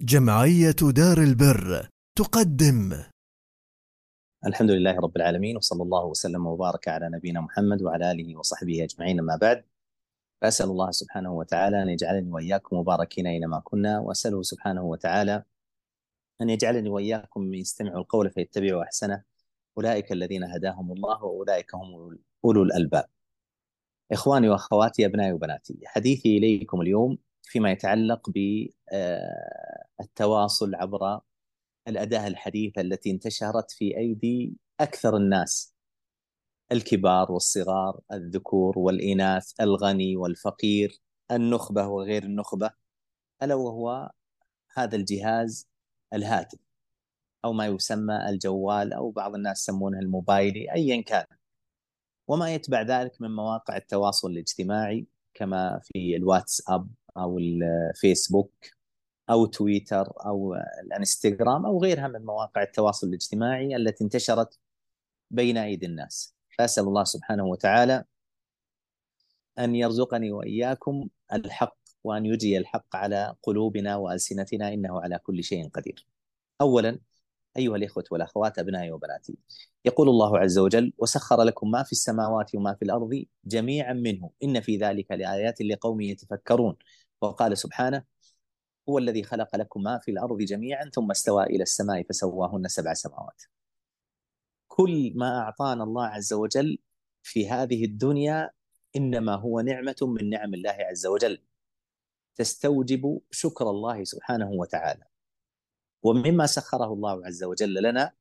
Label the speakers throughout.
Speaker 1: جمعية دار البر تقدم.
Speaker 2: الحمد لله رب العالمين وصلى الله وسلم وبارك على نبينا محمد وعلى آله وصحبه أجمعين أما بعد. فأسأل الله سبحانه وتعالى أن يجعلني وإياكم مباركين أينما كنا وأسأله سبحانه وتعالى أن يجعلني وإياكم من يستمعوا القول فيتبعوا أحسنه. أولئك الذين هداهم الله وأولئك هم أولو الألباب. إخواني وأخواتي أبنائي وبناتي حديثي إليكم اليوم فيما يتعلق بالتواصل عبر الأداة الحديثة التي انتشرت في أيدي أكثر الناس. الكبار والصغار الذكور والإناث الغني والفقير النخبة وغير النخبة ألا وهو هذا الجهاز الهاتف أو ما يسمى الجوال أو بعض الناس يسمونه الموبايلي أيا كان. وما يتبع ذلك من مواقع التواصل الاجتماعي كما في الواتساب أو الفيسبوك أو تويتر أو الانستغرام أو غيرها من مواقع التواصل الاجتماعي التي انتشرت بين أيدي الناس. فأسأل الله سبحانه وتعالى أن يرزقني وإياكم الحق وأن يجري الحق على قلوبنا وألسنتنا إنه على كل شيء قدير. اولا أيها الإخوة والأخوات أبنائي وبناتي يقول الله عز وجل وسخر لكم ما في السماوات وما في الأرض جميعا منه. إن في ذلك لآيات لقوم يتفكرون. وقال سبحانه هو الذي خلق لكم ما في الأرض جميعا ثم استوى إلى السماء فسواهن سبع سماوات. كل ما أعطانا الله عز وجل في هذه الدنيا إنما هو نعمة من نعم الله عز وجل. تستوجب شكر الله سبحانه وتعالى. ومما سخره الله عز وجل لنا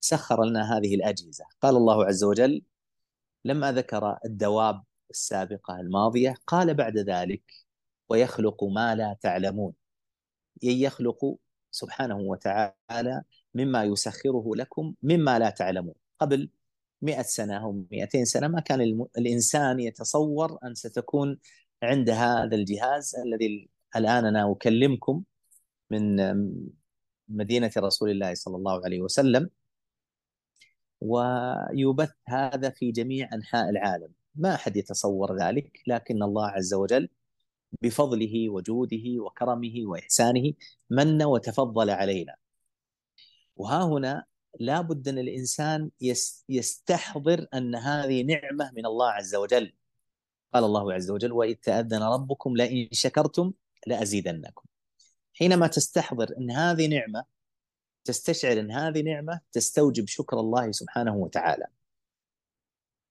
Speaker 2: سخر لنا هذه الأجهزة، قال الله عز وجل لما ذكر الدواب السابقة الماضية قال بعد ذلك ويخلق ما لا تعلمون يخلق سبحانه وتعالى مما يسخره لكم مما لا تعلمون. قبل مئة سنة أو 200 سنة ما كان الإنسان يتصور أن ستكون عند هذا الجهاز الذي الآن أنا أكلمكم من مدينة رسول الله صلى الله عليه وسلم ويبث هذا في جميع أنحاء العالم. ما أحد يتصور ذلك لكن الله عز وجل بفضله وجوده وكرمه وإحسانه من وتفضل علينا. وها هنا لا بد أن الإنسان يستحضر أن هذه نعمة من الله عز وجل. قال الله عز وجل: وإذ تأذن ربكم لئن شكرتم لأزيدنكم. حينما تستحضر أن هذه نعمة تستشعر أن هذه نعمة تستوجب شكر الله سبحانه وتعالى.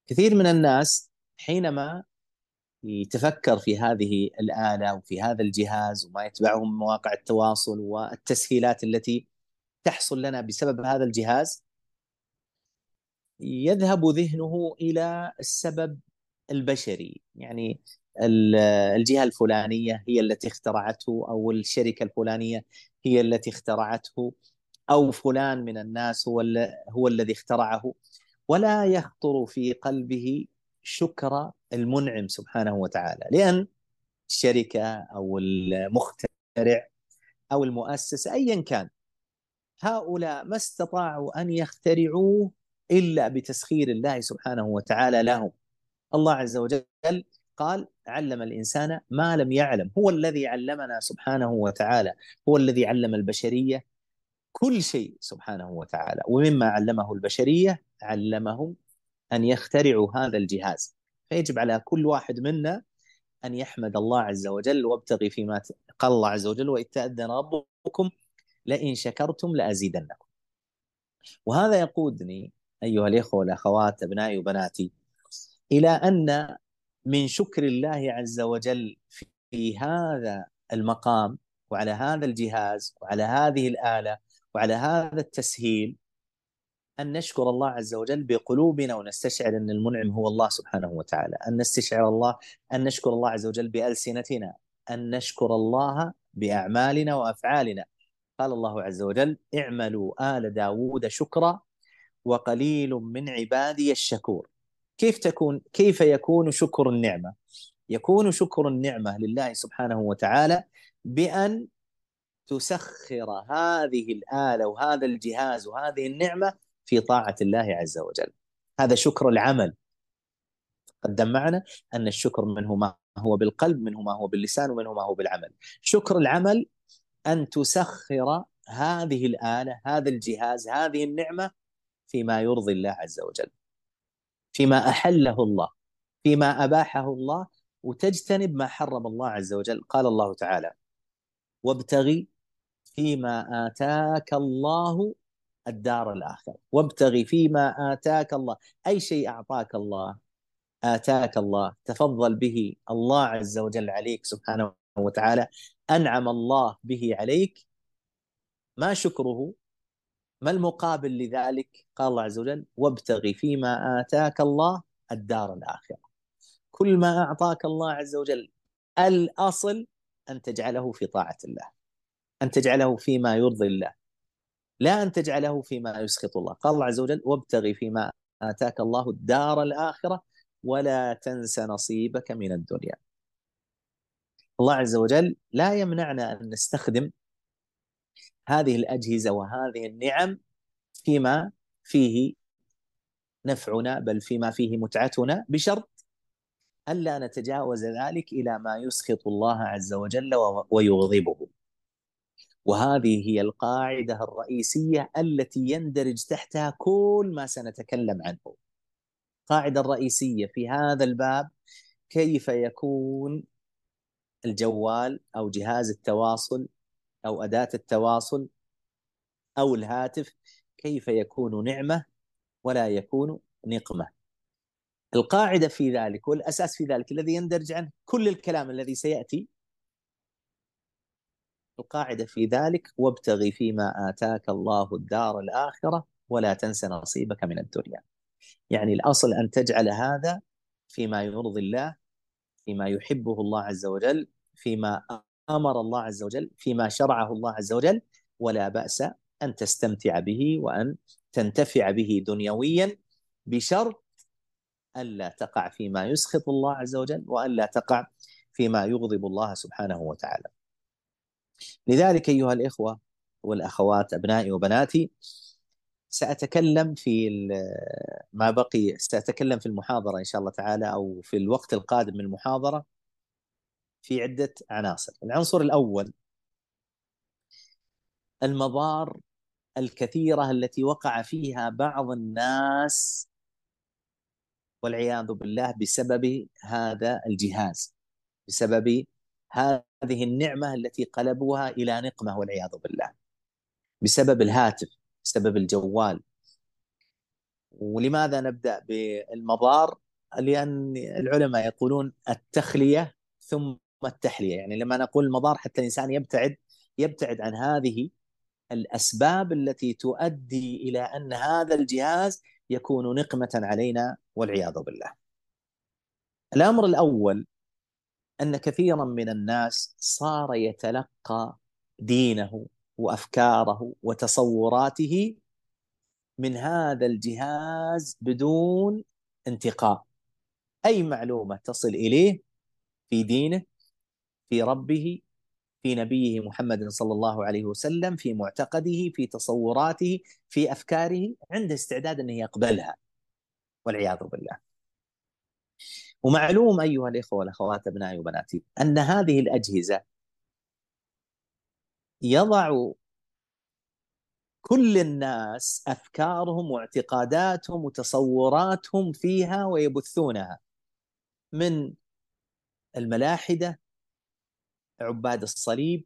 Speaker 2: كثير من الناس حينما يتفكر في هذه الآلة وفي هذا الجهاز وما يتبعه من مواقع التواصل والتسهيلات التي تحصل لنا بسبب هذا الجهاز يذهب ذهنه إلى السبب البشري. يعني الجهة الفلانية هي التي اخترعته أو الشركة الفلانية هي التي اخترعته أو فلان من الناس هو, هو الذي اخترعه. ولا يخطر في قلبه شكر المنعم سبحانه وتعالى. لأن الشركة أو المخترع أو المؤسسة أيا كان هؤلاء ما استطاعوا أن يخترعوه إلا بتسخير الله سبحانه وتعالى لهم. الله عز وجل قال علم الإنسان ما لم يعلم هو الذي علمنا سبحانه وتعالى هو الذي علم البشرية كل شيء سبحانه وتعالى. ومما علمه البشرية علمهم أن يخترعوا هذا الجهاز. فيجب على كل واحد منا أن يحمد الله عز وجل وابتغي فيما قال الله عز وجل وإذ تأذن ربكم لئن شكرتم لأزيدنكم. وهذا يقودني أيها الإخوة والأخوات أبنائي وبناتي إلى أن من شكر الله عز وجل في هذا المقام وعلى هذا الجهاز وعلى هذه الآلة وعلى هذا التسهيل أن نشكر الله عز وجل بقلوبنا ونستشعر أن المنعم هو الله سبحانه وتعالى أن نستشعر الله أن نشكر الله عز وجل بألسنتنا أن نشكر الله بأعمالنا وأفعالنا. قال الله عز وجل اعملوا آل داود شكرا وقليل من عبادي الشكور. كيف تكون كيف يكون شكر النعمة؟ يكون شكر النعمة لله سبحانه وتعالى بأن تسخر هذه الآلة وهذا الجهاز وهذه النعمة في طاعة الله عز وجل. هذا شكر العمل. قدم معنا أن الشكر منه ما هو بالقلب منه ما هو باللسان ومنه ما هو بالعمل. شكر العمل أن تسخر هذه الآلة هذا الجهاز هذه النعمة فيما يرضي الله عز وجل. فيما أحله الله فيما أباحه الله وتجتنب ما حرم الله عز وجل. قال الله تعالى وابتغي فيما آتاك الله الدار الآخرة وابتغي فيما آتاك الله. أي شيء أعطاك الله آتاك الله تفضل به الله عز وجل عليك سبحانه وتعالى. أنعم الله به عليك. ما شكره؟ ما المقابل لذلك؟ قال الله عز وجل وابتغي فيما آتاك الله الدار الآخرة. كل ما أعطاك الله عز وجل الأصل أن تجعله في طاعة الله أن تجعله فيما يرضي الله. لا أن تجعله فيما يسخط الله. قال الله عز وجل وابتغي فيما آتاك الله الدار الآخرة ولا تنس نصيبك من الدنيا. الله عز وجل لا يمنعنا أن نستخدم هذه الأجهزة وهذه النعم فيما فيه نفعنا بل فيما فيه متعتنا بشرط ألا نتجاوز ذلك إلى ما يسخط الله عز وجل ويغضبه. وهذه هي القاعدة الرئيسية التي يندرج تحتها كل ما سنتكلم عنه. القاعدة الرئيسية في هذا الباب كيف يكون الجوال أو جهاز التواصل أو أداة التواصل أو الهاتف كيف يكون نعمة ولا يكون نقمة. القاعدة في ذلك والأساس في ذلك الذي يندرج عنه كل الكلام الذي سيأتي القاعدة في ذلك وابتغي فيما آتاك الله الدار الآخرة ولا تنس نصيبك من الدنيا يعني الأصل أن تجعل هذا فيما يرضي الله فيما يحبه الله عز وجل فيما آمر الله عز وجل فيما شرعه الله عز وجل ولا بأس أن تستمتع به وأن تنتفع به دنيويا بشرط ألا تقع فيما يسخط الله عز وجل وألا تقع فيما يغضب الله سبحانه وتعالى. لذلك أيها الإخوة والأخوات أبنائي وبناتي سأتكلم في ما بقي سأتكلم في المحاضرة إن شاء الله تعالى أو في الوقت القادم من المحاضرة في عدة عناصر. العنصر الأول المضار الكثيرة التي وقع فيها بعض الناس والعياذ بالله بسبب هذا الجهاز بسبب هذه النعمة التي قلبوها إلى نقمة والعياذ بالله. بسبب الهاتف بسبب الجوال. ولماذا نبدأ بالمضار؟ لأن العلماء يقولون التخلية ثم التحلية. يعني لما نقول المضار حتى الإنسان يبتعد يبتعد عن هذه الأسباب التي تؤدي إلى أن هذا الجهاز يكون نقمة علينا والعياذ بالله. الأمر الأول أن كثيرا من الناس صار يتلقى دينه وأفكاره وتصوراته من هذا الجهاز بدون انتقاء أي معلومة تصل إليه في دينه في ربه في نبيه محمد صلى الله عليه وسلم في معتقده في تصوراته في أفكاره عنده استعداد انه يقبلها والعياذ بالله. ومعلوم أيها الإخوة والأخوات أبنائي وبناتي أن هذه الأجهزة يضع كل الناس أفكارهم واعتقاداتهم وتصوراتهم فيها ويبثونها من الملاحدة عباد الصليب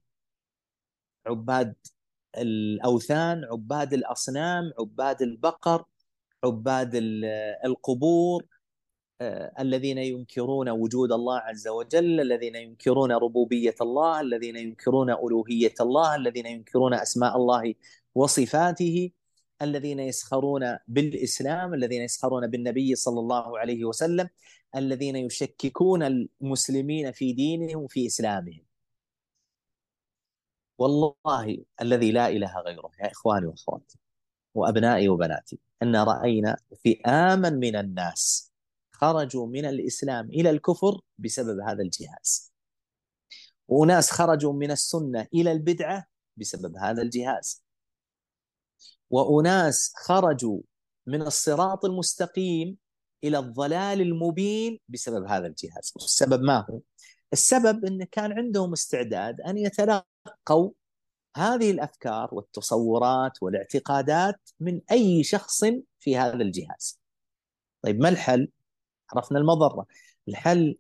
Speaker 2: عباد الأوثان عباد الأصنام عباد البقر عباد القبور الذين ينكرون وجود الله عز وجل الذين ينكرون ربوبية الله الذين ينكرون ألوهية الله الذين ينكرون أسماء الله وصفاته الذين يسخرون بالإسلام الذين يسخرون بالنبي صلى الله عليه وسلم الذين يشككون المسلمين في دينهم وفي إسلامهم. والله الذي لا إله غيره يا إخواني وأخواتي وأبنائي وبناتي أن رأينا فئاما من الناس خرجوا من الإسلام إلى الكفر بسبب هذا الجهاز. وناس خرجوا من السنة إلى البدعة بسبب هذا الجهاز. وأناس خرجوا من الصراط المستقيم إلى الضلال المبين بسبب هذا الجهاز. السبب ما هو؟ السبب إن كان عندهم استعداد أن يتلقوا هذه الأفكار والتصورات والاعتقادات من أي شخص في هذا الجهاز. طيب ما الحل؟ عرفنا المضرة. الحل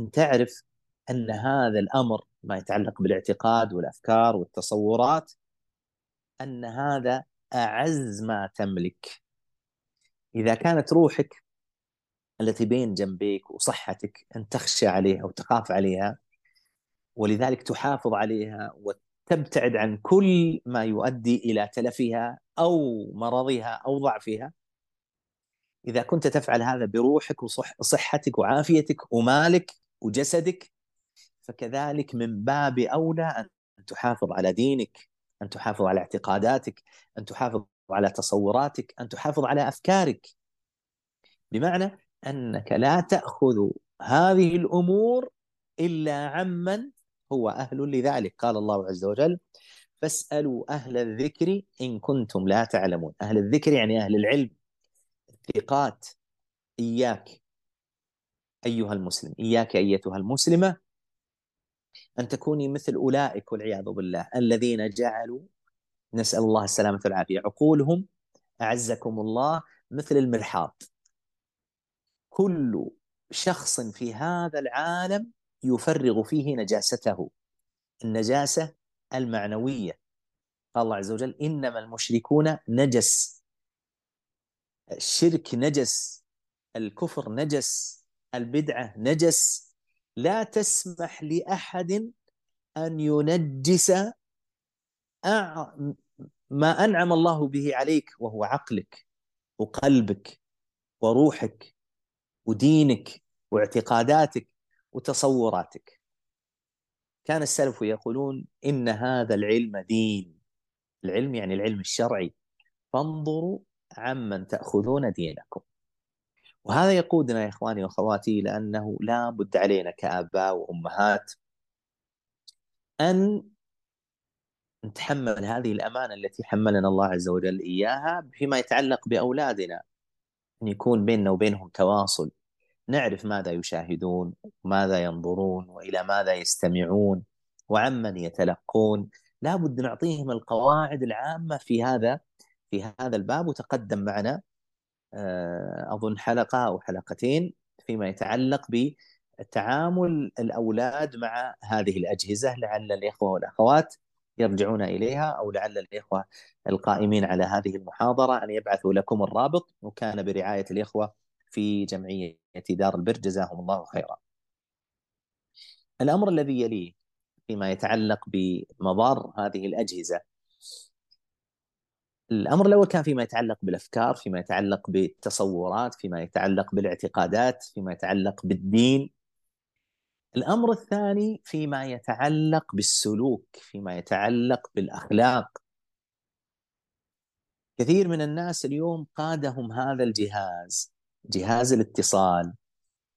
Speaker 2: أن تعرف أن هذا الأمر ما يتعلق بالاعتقاد والأفكار والتصورات أن هذا أعز ما تملك. إذا كانت روحك التي بين جنبيك وصحتك أن تخشى عليها وتخاف عليها ولذلك تحافظ عليها وتبتعد عن كل ما يؤدي إلى تلفها أو مرضها أو ضعفها إذا كنت تفعل هذا بروحك وصحتك وعافيتك ومالك وجسدك فكذلك من باب أولى أن تحافظ على دينك أن تحافظ على اعتقاداتك أن تحافظ على تصوراتك أن تحافظ على أفكارك. بمعنى أنك لا تأخذ هذه الأمور إلا عمن هو أهل لذلك. قال الله عز وجل فاسألوا أهل الذكر إن كنتم لا تعلمون. أهل الذكر يعني أهل العلم. الثقات إياك أيها المسلم إياك أيتها المسلمة أن تكوني مثل أولئك والعياذ بالله الذين جعلوا نسأل الله السلامة والعافية عقولهم أعزكم الله مثل المرحاض. كل شخص في هذا العالم يفرغ فيه نجاسته. النجاسة المعنوية. قال الله عز وجل إنما المشركون نجس. الشرك نجس الكفر نجس البدعة نجس. لا تسمح لأحد أن ينجس ما أنعم الله به عليك وهو عقلك وقلبك وروحك ودينك واعتقاداتك وتصوراتك. كان السلف يقولون إن هذا العلم دين. العلم يعني العلم الشرعي. فانظروا عمن تأخذون دينكم. وهذا يقودنا يا إخواني وأخواتي لأنه لا بد علينا كآباء وأمهات أن نتحمل هذه الأمانة التي حملنا الله عز وجل إياها فيما يتعلق بأولادنا. أن يكون بيننا وبينهم تواصل نعرف ماذا يشاهدون ماذا ينظرون وإلى ماذا يستمعون وعمن يتلقون. لابد نعطيهم القواعد العامة في هذا في هذا الباب وتقدم معنا آه، أظن حلقة أو حلقتين فيما يتعلق بتعامل الأولاد مع هذه الأجهزة لعل الإخوة والأخوات يرجعون إليها أو لعل الإخوة القائمين على هذه المحاضرة أن يبعثوا لكم الرابط وكان برعاية الإخوة في جمعية دار البر جزاهم الله خيرا. الأمر الذي يليه فيما يتعلق بمضار هذه الأجهزة الأمر الأول كان فيما يتعلق بالأفكار، فيما يتعلق بالتصورات، فيما يتعلق بالاعتقادات، فيما يتعلق بالدين. الأمر الثاني فيما يتعلق بالسلوك، فيما يتعلق بالأخلاق. كثير من الناس اليوم قادهم هذا الجهاز، جهاز الاتصال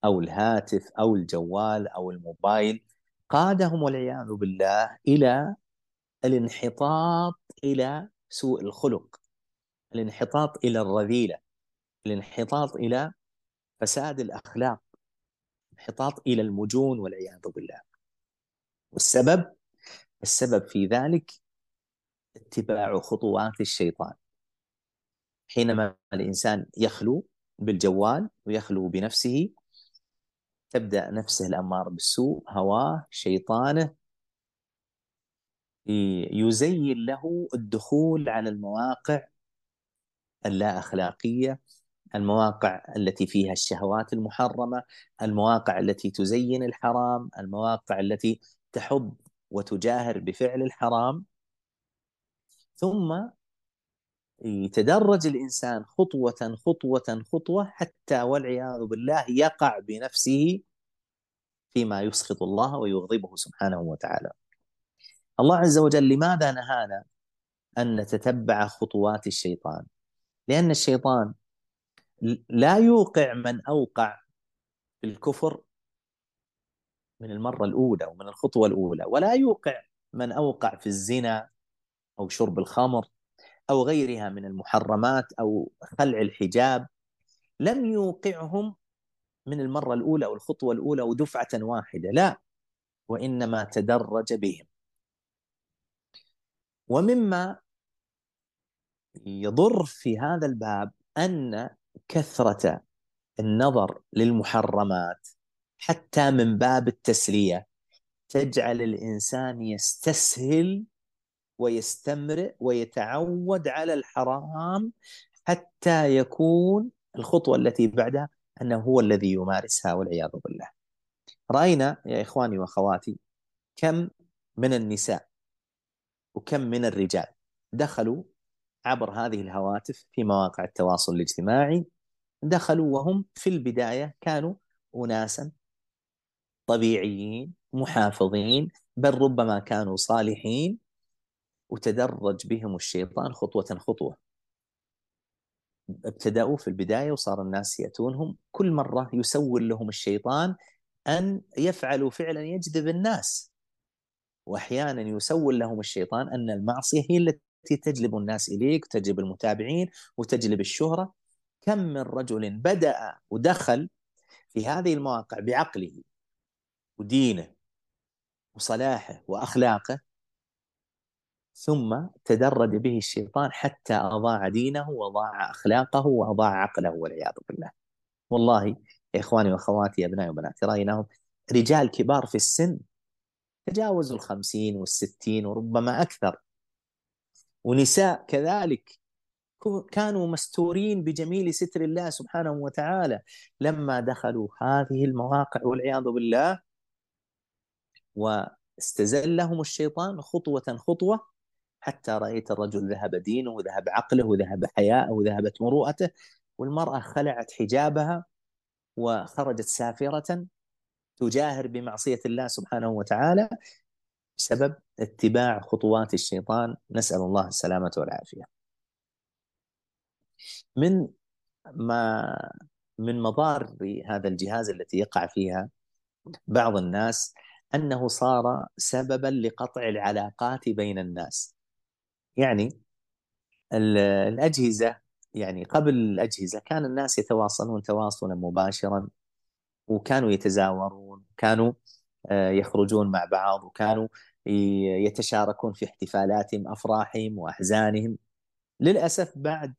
Speaker 2: أو الهاتف أو الجوال أو الموبايل قادهم والعياذ بالله إلى الانحطاط إلى سوء الخلق الانحطاط إلى الرذيلة الانحطاط إلى فساد الأخلاق الانحطاط إلى المجون والعياذ بالله. والسبب السبب في ذلك اتباع خطوات الشيطان. حينما الإنسان يخلو بالجوال ويخلو بنفسه تبدأ نفسه الاماره بالسوء هواه شيطانه يزين له الدخول على المواقع اللا اخلاقيه المواقع التي فيها الشهوات المحرمة المواقع التي تزين الحرام المواقع التي تحض وتجاهر بفعل الحرام ثم يتدرج الإنسان خطوة خطوة خطوة حتى والعياذ بالله يقع بنفسه فيما يسخط الله ويغضبه سبحانه وتعالى. الله عز وجل لماذا نهانا أن نتتبع خطوات الشيطان؟ لأن الشيطان لا يوقع من أوقع في الكفر من المرة الأولى ومن الخطوة الأولى ولا يوقع من أوقع في الزنا أو شرب الخمر أو غيرها من المحرمات أو خلع الحجاب لم يوقعهم من المرة الأولى أو الخطوة الأولى ودفعه واحدة لا وإنما تدرج بهم ومما يضر في هذا الباب أن كثرة النظر للمحرمات حتى من باب التسلية تجعل الإنسان يستسهل ويستمرئ ويتعود على الحرام حتى يكون الخطوة التي بعدها أنه هو الذي يمارسها والعياذ بالله. رأينا يا إخواني وأخواتي كم من النساء وكم من الرجال دخلوا عبر هذه الهواتف في مواقع التواصل الاجتماعي دخلوا وهم في البداية كانوا أناسا طبيعيين محافظين بل ربما كانوا صالحين وتدرج بهم الشيطان خطوة خطوة. ابتدأوا في البداية وصار الناس يأتونهم. كل مرة يسول لهم الشيطان أن يفعلوا فعلا يجذب الناس. وأحيانا يسول لهم الشيطان أن المعصية هي التي تجلب الناس إليك وتجلب المتابعين وتجلب الشهرة كم من رجل بدأ ودخل في هذه المواقع بعقله ودينه وصلاحه وأخلاقه ثم تدرج به الشيطان حتى أضاع دينه وأضاع أخلاقه وأضاع عقله والعياذ بالله. والله يا إخواني وأخواتي أبنائي وبناتي رأيناهم رجال كبار في السن تجاوزوا الخمسين والستين وربما أكثر. ونساء كذلك كانوا مستورين بجميل ستر الله سبحانه وتعالى. لما دخلوا هذه المواقع والعياذ بالله واستزلهم الشيطان خطوة خطوة حتى رأيت الرجل ذهب دينه وذهب عقله وذهب حياءه وذهبت مروءته والمرأة خلعت حجابها وخرجت سافرة. تجاهر بمعصية الله سبحانه وتعالى بسبب اتباع خطوات الشيطان. نسأل الله السلامة والعافية. من ما من مضار هذا الجهاز التي يقع فيها بعض الناس أنه صار سببا لقطع العلاقات بين الناس. يعني الأجهزة يعني قبل الأجهزة كان الناس يتواصلون تواصلا مباشرا وكانوا يتزاورون كانوا آه، يخرجون مع بعض وكانوا يتشاركون في احتفالاتهم أفراحهم وأحزانهم. للأسف بعد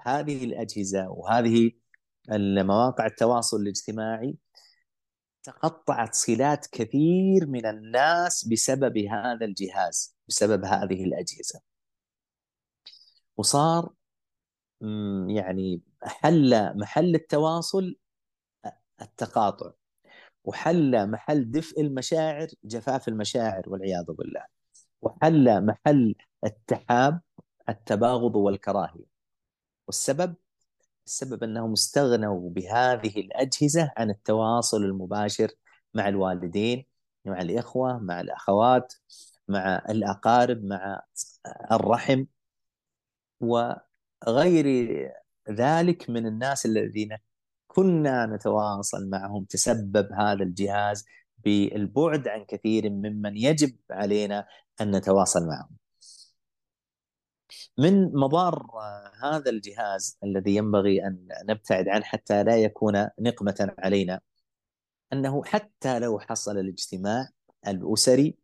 Speaker 2: هذه الأجهزة وهذه المواقع التواصل الاجتماعي تقطعت صلات كثير من الناس بسبب هذا الجهاز بسبب هذه الأجهزة. وصار يعني حل محل التواصل التقاطع. وحل محل دفء المشاعر جفاف المشاعر والعياذ بالله. وحل محل التحاب التباغض والكراهية. والسبب؟ السبب أنهم استغنوا بهذه الأجهزة عن التواصل المباشر مع الوالدين مع الإخوة مع الأخوات مع الأقارب مع الرحم. وغير ذلك من الناس الذين كنا نتواصل معهم تسبب هذا الجهاز بالبعد عن كثير ممن يجب علينا أن نتواصل معهم. من مضار هذا الجهاز الذي ينبغي أن نبتعد عنه حتى لا يكون نقمة علينا أنه حتى لو حصل الاجتماع الأسري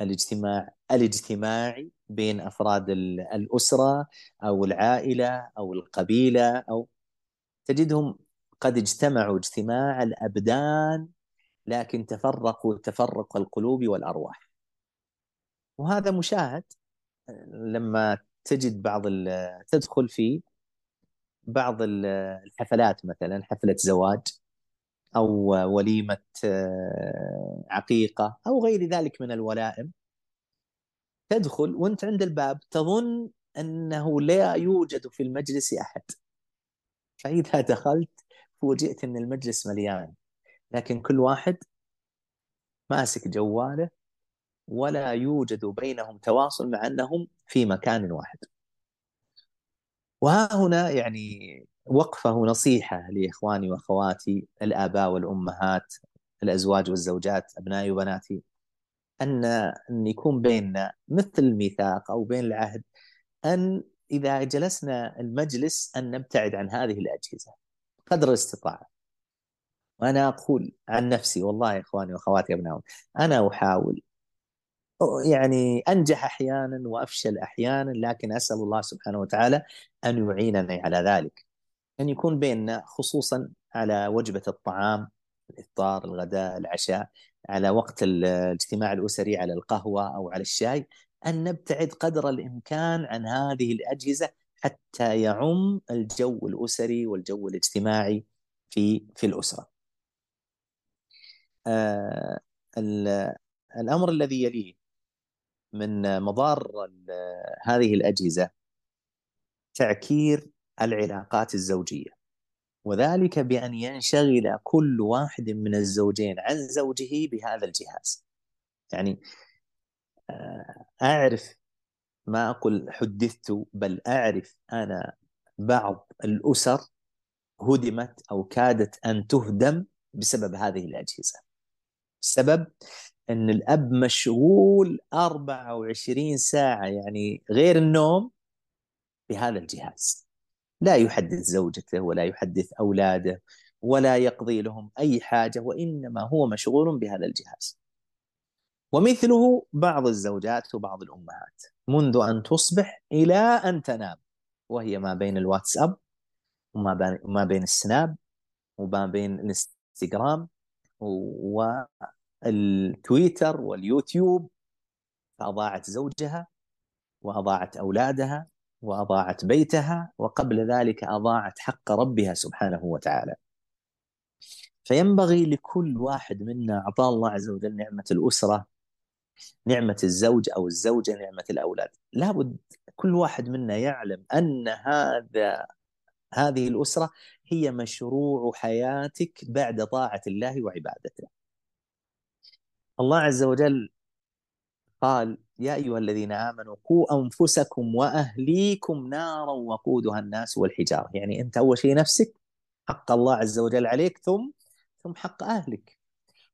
Speaker 2: الاجتماع الاجتماعي بين أفراد الأسرة أو العائلة أو القبيلة أو تجدهم قد اجتمعوا اجتماع الأبدان لكن تفرقوا تفرق القلوب والأرواح. وهذا مشاهد لما تجد بعض تدخل في بعض الحفلات مثلا حفلة زواج أو وليمة آه، عقيقة أو غير ذلك من الولائم تدخل وأنت عند الباب تظن أنه لا يوجد في المجلس أحد. فإذا دخلت فوجئت ان المجلس مليان لكن كل واحد ماسك جواله ولا يوجد بينهم تواصل مع أنهم في مكان واحد. وها هنا يعني وقفة ونصيحة لإخواني وأخواتي الآباء والأمهات الأزواج والزوجات أبنائي وبناتي أن أن يكون بيننا مثل الميثاق أو بين العهد أن إذا جلسنا المجلس أن نبتعد عن هذه الأجهزة قدر الاستطاعة. وأنا أقول عن نفسي والله يا إخواني وأخواتي ابنائي أنا أحاول يعني أنجح أحيانا وأفشل أحيانا لكن أسأل الله سبحانه وتعالى أن يعيننا على ذلك أن يكون بيننا خصوصا على وجبة الطعام الإفطار الغداء العشاء على وقت الاجتماع الأسري على القهوة أو على الشاي أن نبتعد قدر الإمكان عن هذه الأجهزة حتى يعم الجو الأسري والجو الاجتماعي في في الأسرة. آه الأمر الذي يليه من مضار هذه الأجهزة تعكير العلاقات الزوجية. وذلك بأن ينشغل كل واحد من الزوجين عن زوجه بهذا الجهاز. يعني آه، أعرف ما أقول حدثت بل أعرف أنا بعض الأسر هدمت أو كادت أن تهدم بسبب هذه الأجهزة. السبب أن الأب مشغول 24 ساعة يعني غير النوم بهذا الجهاز. لا يحدث زوجته ولا يحدث أولاده ولا يقضي لهم أي حاجة وإنما هو مشغول بهذا الجهاز. ومثله بعض الزوجات وبعض الأمهات. منذ أن تصبح إلى أن تنام. وهي ما بين الواتساب وما بين, السناب وما بين الإنستغرام والتويتر واليوتيوب. فأضاعت زوجها وأضاعت أولادها وأضاعت بيتها وقبل ذلك أضاعت حق ربها سبحانه وتعالى. فينبغي لكل واحد منا أعطاه الله عز وجل نعمة الأسرة نعمة الزوج أو الزوجة نعمة الأولاد. لابد كل واحد منا يعلم أن هذا هذه الأسرة هي مشروع حياتك بعد طاعة الله وعبادته. الله عز وجل قال يا أيها الذين آمنوا قوا أنفسكم وأهليكم نارا وقودها الناس والحجارة. يعني أنت أول شيء نفسك حق الله عز وجل عليك ثم ثم حق أهلك.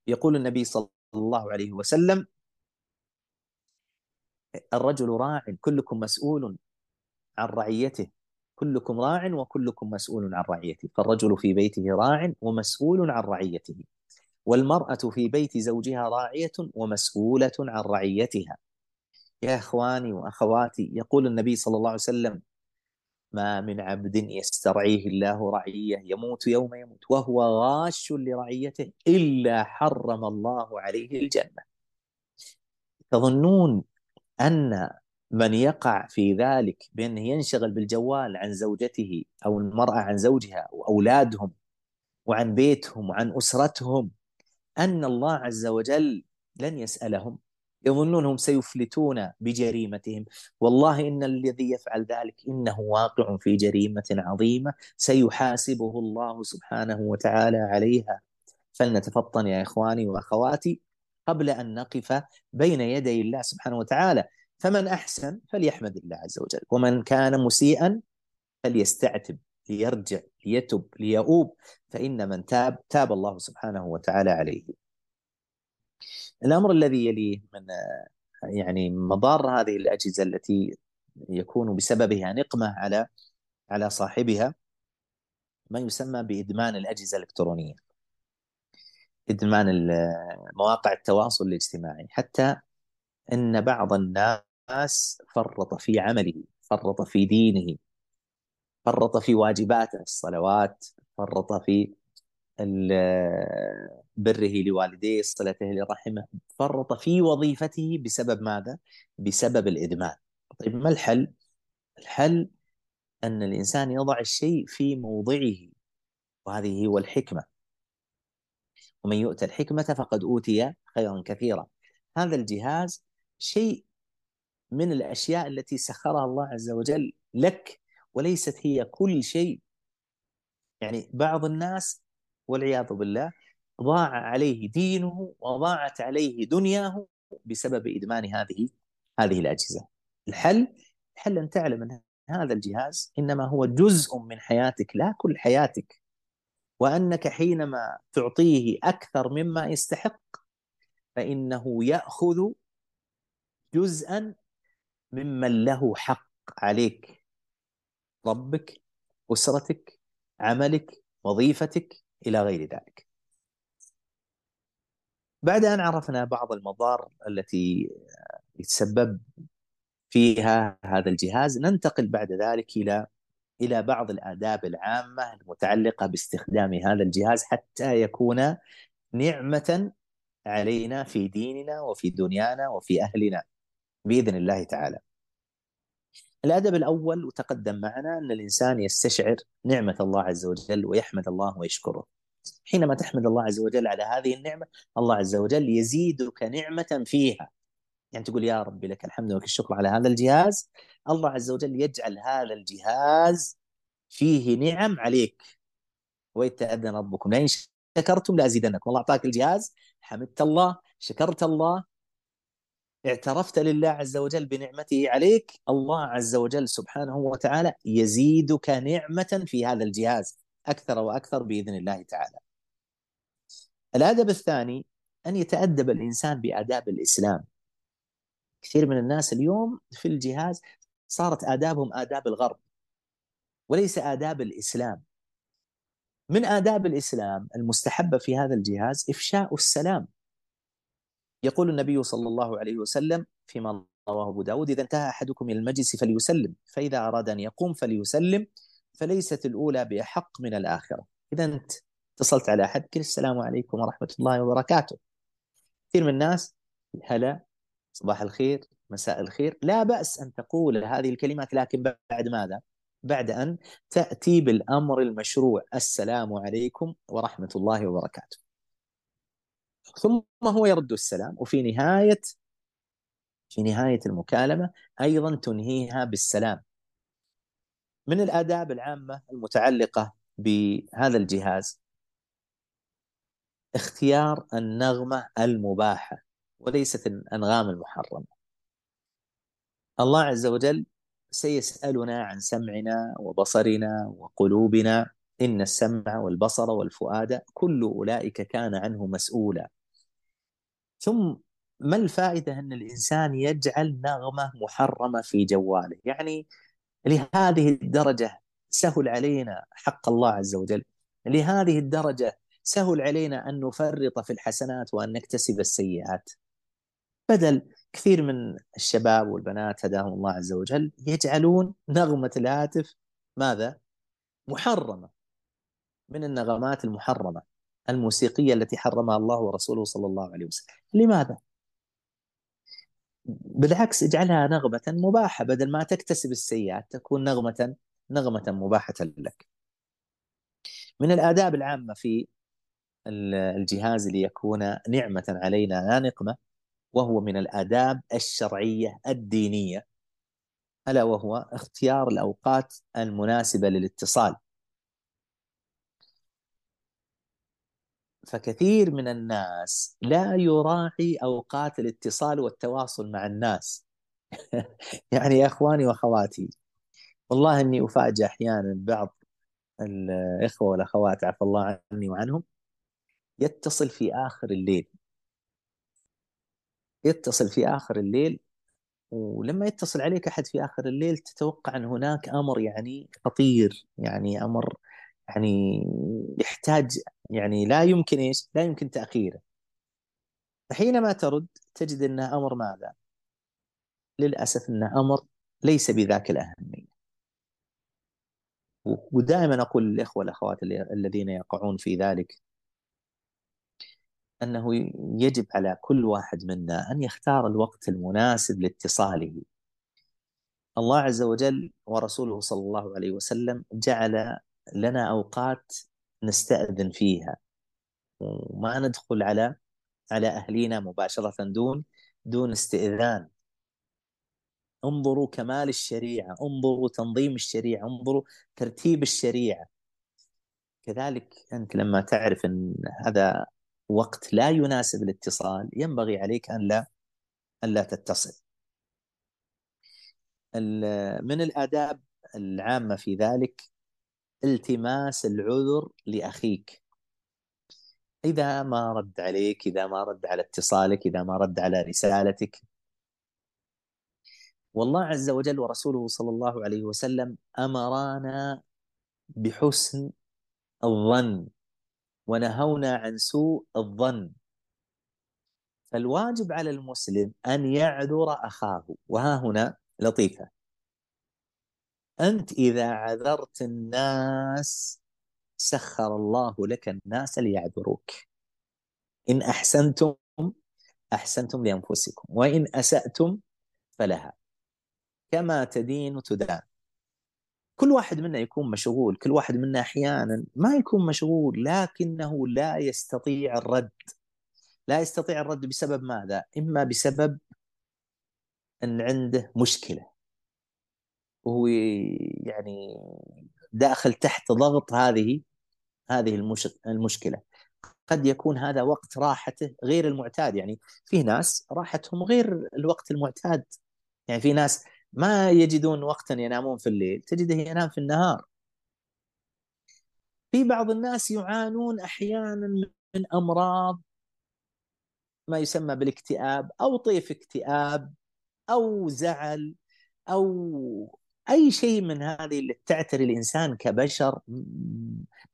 Speaker 2: يقول النبي صلى الله عليه وسلم الرجل راع كلكم مسؤول عن رعيته. كلكم راع وكلكم مسؤول عن رعيته. فالرجل في بيته راع ومسؤول عن رعيته. والمرأة في بيت زوجها راعية ومسؤولة عن رعيتها. يا إخواني وأخواتي يقول النبي صلى الله عليه وسلم ما من عبد يسترعيه الله رعية يموت يوم يموت وهو غاش لرعيته إلا حرم الله عليه الجنة. تظنون أن من يقع في ذلك بأنه ينشغل بالجوال عن زوجته أو المرأة عن زوجها وأولادهم وعن بيتهم وعن أسرتهم أن الله عز وجل لن يسألهم. يظنونهم سيفلتون بجريمتهم. والله إن الذي يفعل ذلك إنه واقع في جريمة عظيمة سيحاسبه الله سبحانه وتعالى عليها. فلنتفطن يا إخواني وأخواتي. قبل أن نقف بين يدي الله سبحانه وتعالى. فمن أحسن فليحمد الله عز وجل ومن كان مسيئا فليستعتب ليرجع ليتب ليؤوب فإن من تاب تاب الله سبحانه وتعالى عليه. الأمر الذي يليه من يعني مضار هذه الأجهزة التي يكون بسببها نقمة على على صاحبها ما يسمى بإدمان الأجهزة الإلكترونية. إدمان مواقع التواصل الاجتماعي حتى أن بعض الناس فرط في عمله فرط في دينه فرط في واجباته الصلوات فرط في بره لوالديه صلته لرحمه فرط في وظيفته بسبب ماذا؟ بسبب الإدمان طيب ما الحل؟ الحل أن الإنسان يضع الشيء في موضعه وهذه هو الحكمة ومن يؤتى الحكمة فقد أوتي خيرا كثيرا هذا الجهاز شيء من الأشياء التي سخرها الله عز وجل لك وليست هي كل شيء يعني بعض الناس والعياذ بالله ضاع عليه دينه وضاعت عليه دنياه بسبب إدمان هذه هذه الأجهزة. الحل الحل أن تعلم أن هذا الجهاز إنما هو جزء من حياتك لا كل حياتك. وأنك حينما تعطيه أكثر مما يستحق فإنه يأخذ جزءا ممن له حق عليك. ربك أسرتك عملك وظيفتك إلى غير ذلك. بعد أن عرفنا بعض المضار التي يتسبب فيها هذا الجهاز ننتقل بعد ذلك إلى إلى بعض الآداب العامة المتعلقة باستخدام هذا الجهاز حتى يكون نعمة علينا في ديننا وفي دنيانا وفي أهلنا بإذن الله تعالى. الأدب الأول وتقدم معنا أن الإنسان يستشعر نعمة الله عز وجل ويحمد الله ويشكره. حينما تحمد الله عز وجل على هذه النعمة الله عز وجل يزيدك نعمة فيها. يعني تقول يا ربي لك الحمد ولك الشكر على هذا الجهاز. الله عز وجل يجعل هذا الجهاز فيه نعم عليك. ويتأذن ربكم. لئن شكرتم لأزيدنكم. والله أعطاك الجهاز. حمدت الله. شكرت الله. اعترفت لله عز وجل بنعمته عليك. الله عز وجل سبحانه وتعالى يزيدك نعمة في هذا الجهاز أكثر وأكثر بإذن الله تعالى. الأدب الثاني أن يتأدب الإنسان بآداب الإسلام. كثير من الناس اليوم في الجهاز صارت آدابهم آداب الغرب وليس آداب الإسلام. من آداب الإسلام المستحبة في هذا الجهاز إفشاء السلام. يقول النبي صلى الله عليه وسلم فيما رواه أبو داود إذا انتهى أحدكم إلى المجلس فليسلم فإذا أراد أن يقوم فليسلم فليست الأولى بأحق من الآخرة. إذا أنت اتصلت على أحد قل السلام عليكم ورحمة الله وبركاته. كثير من الناس هلا صباح الخير مساء الخير. لا بأس أن تقول هذه الكلمات لكن بعد ماذا؟ بعد أن تأتي بالأمر المشروع. السلام عليكم ورحمة الله وبركاته. ثم هو يرد السلام وفي نهاية في نهاية المكالمة أيضا تنهيها بالسلام. من الآداب العامة المتعلقة بهذا الجهاز؟ اختيار النغمة المباحة. وليست الأنغام المحرمة. الله عز وجل سيسألنا عن سمعنا وبصرنا وقلوبنا إن السمع والبصر والفؤاد كل أولئك كان عنه مسؤولا. ثم ما الفائدة أن الإنسان يجعل نغمة محرمة في جواله؟ يعني لهذه الدرجة سهل علينا حق الله عز وجل. لهذه الدرجة سهل علينا أن نفرط في الحسنات وأن نكتسب السيئات. بدل كثير من الشباب والبنات هداهم الله عز وجل يجعلون نغمة الهاتف ماذا؟ محرمة من النغمات المحرمة الموسيقية التي حرمها الله ورسوله صلى الله عليه وسلم لماذا؟ بالعكس اجعلها نغمة مباحة بدل ما تكتسب السيئات تكون نغمة نغمة مباحة لك من الآداب العامة في الجهاز ليكون نعمة علينا لا نقمة وهو من الآداب الشرعية الدينية ألا وهو اختيار الأوقات المناسبة للاتصال. فكثير من الناس لا يراعي أوقات الاتصال والتواصل مع الناس. يعني يا أخواني وأخواتي والله إني افاجئ أحيانا بعض الإخوة والأخوات عفى الله عني وعنهم يتصل في آخر الليل. يتصل في آخر الليل ولما يتصل عليك أحد في آخر الليل تتوقع أن هناك أمر يعني خطير يعني أمر يعني يحتاج يعني لا يمكن إيش؟ لا يمكن تأخيره. فحينما ترد تجد انه أمر ماذا؟ للأسف انه أمر ليس بذاك الأهمية. ودائما أقول للإخوة والأخوات الذين يقعون في ذلك أنه يجب على كل واحد منا أن يختار الوقت المناسب لاتصاله. الله عز وجل ورسوله صلى الله عليه وسلم جعل لنا أوقات نستأذن فيها. وما ندخل على على أهلينا مباشرة دون دون استئذان. انظروا كمال الشريعة انظروا تنظيم الشريعة انظروا ترتيب الشريعة. كذلك أنت لما تعرف أن هذا وقت لا يناسب الاتصال ينبغي عليك أن لا أن لا تتصل. من الآداب العامة في ذلك التماس العذر لأخيك. إذا ما رد عليك إذا ما رد على اتصالك إذا ما رد على رسالتك. والله عز وجل ورسوله صلى الله عليه وسلم أمرانا بحسن الظن. ونهونا عن سوء الظن. فالواجب على المسلم أن يعذر أخاه. وها هنا لطيفة. أنت إذا عذرت الناس سخر الله لك الناس ليعذروك. إن أحسنتم أحسنتم لأنفسكم. وإن أسأتم فلها. كما تدين تدان. كل واحد منا يكون مشغول كل واحد منا أحيانا ما يكون مشغول لكنه لا يستطيع الرد. لا يستطيع الرد بسبب ماذا؟ إما بسبب أن عنده مشكلة. وهو يعني داخل تحت ضغط هذه هذه المشكلة. قد يكون هذا وقت راحته غير المعتاد. يعني في ناس راحتهم غير الوقت المعتاد. يعني في ناس ما يجدون وقتا ينامون في الليل تجده ينام في النهار. في بعض الناس يعانون أحيانا من أمراض ما يسمى بالاكتئاب أو طيف اكتئاب أو زعل أو أي شيء من هذه اللي تعتري الإنسان كبشر.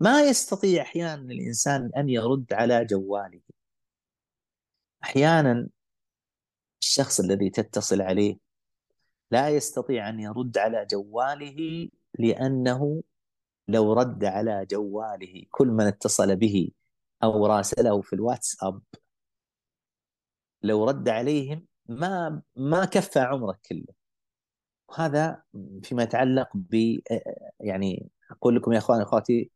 Speaker 2: ما يستطيع أحيانا الإنسان أن يرد على جواله. أحيانا الشخص الذي تتصل عليه لا يستطيع أن يرد على جواله لأنه لو رد على جواله كل من اتصل به أو راسله في الواتساب لو رد عليهم ما ما كفى عمرك كله. وهذا فيما يتعلق ب يعني أقول لكم يا إخواني اخواتي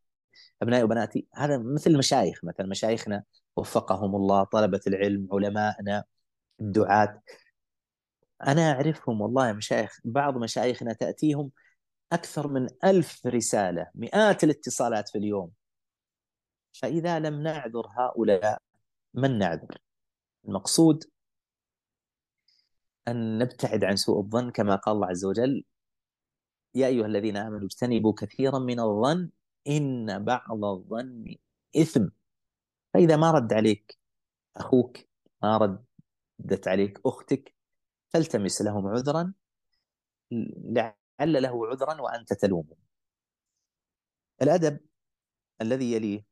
Speaker 2: أبنائي وبناتي هذا مثل المشايخ مثلا مشايخنا وفقهم الله طلبة العلم علمائنا الدعاة. أنا أعرفهم والله مشايخ بعض مشايخنا تأتيهم أكثر من ألف رسالة مئات الاتصالات في اليوم. فإذا لم نعذر هؤلاء من نعذر؟ المقصود أن نبتعد عن سوء الظن كما قال الله عز وجل يا أيها الذين آمنوا اجتنبوا كثيرا من الظن إن بعض الظن إثم. فإذا ما رد عليك أخوك ما ردت عليك أختك فالتمس لهم عذرا لعل له عذرا وأنت تلومه. الأدب الذي يليه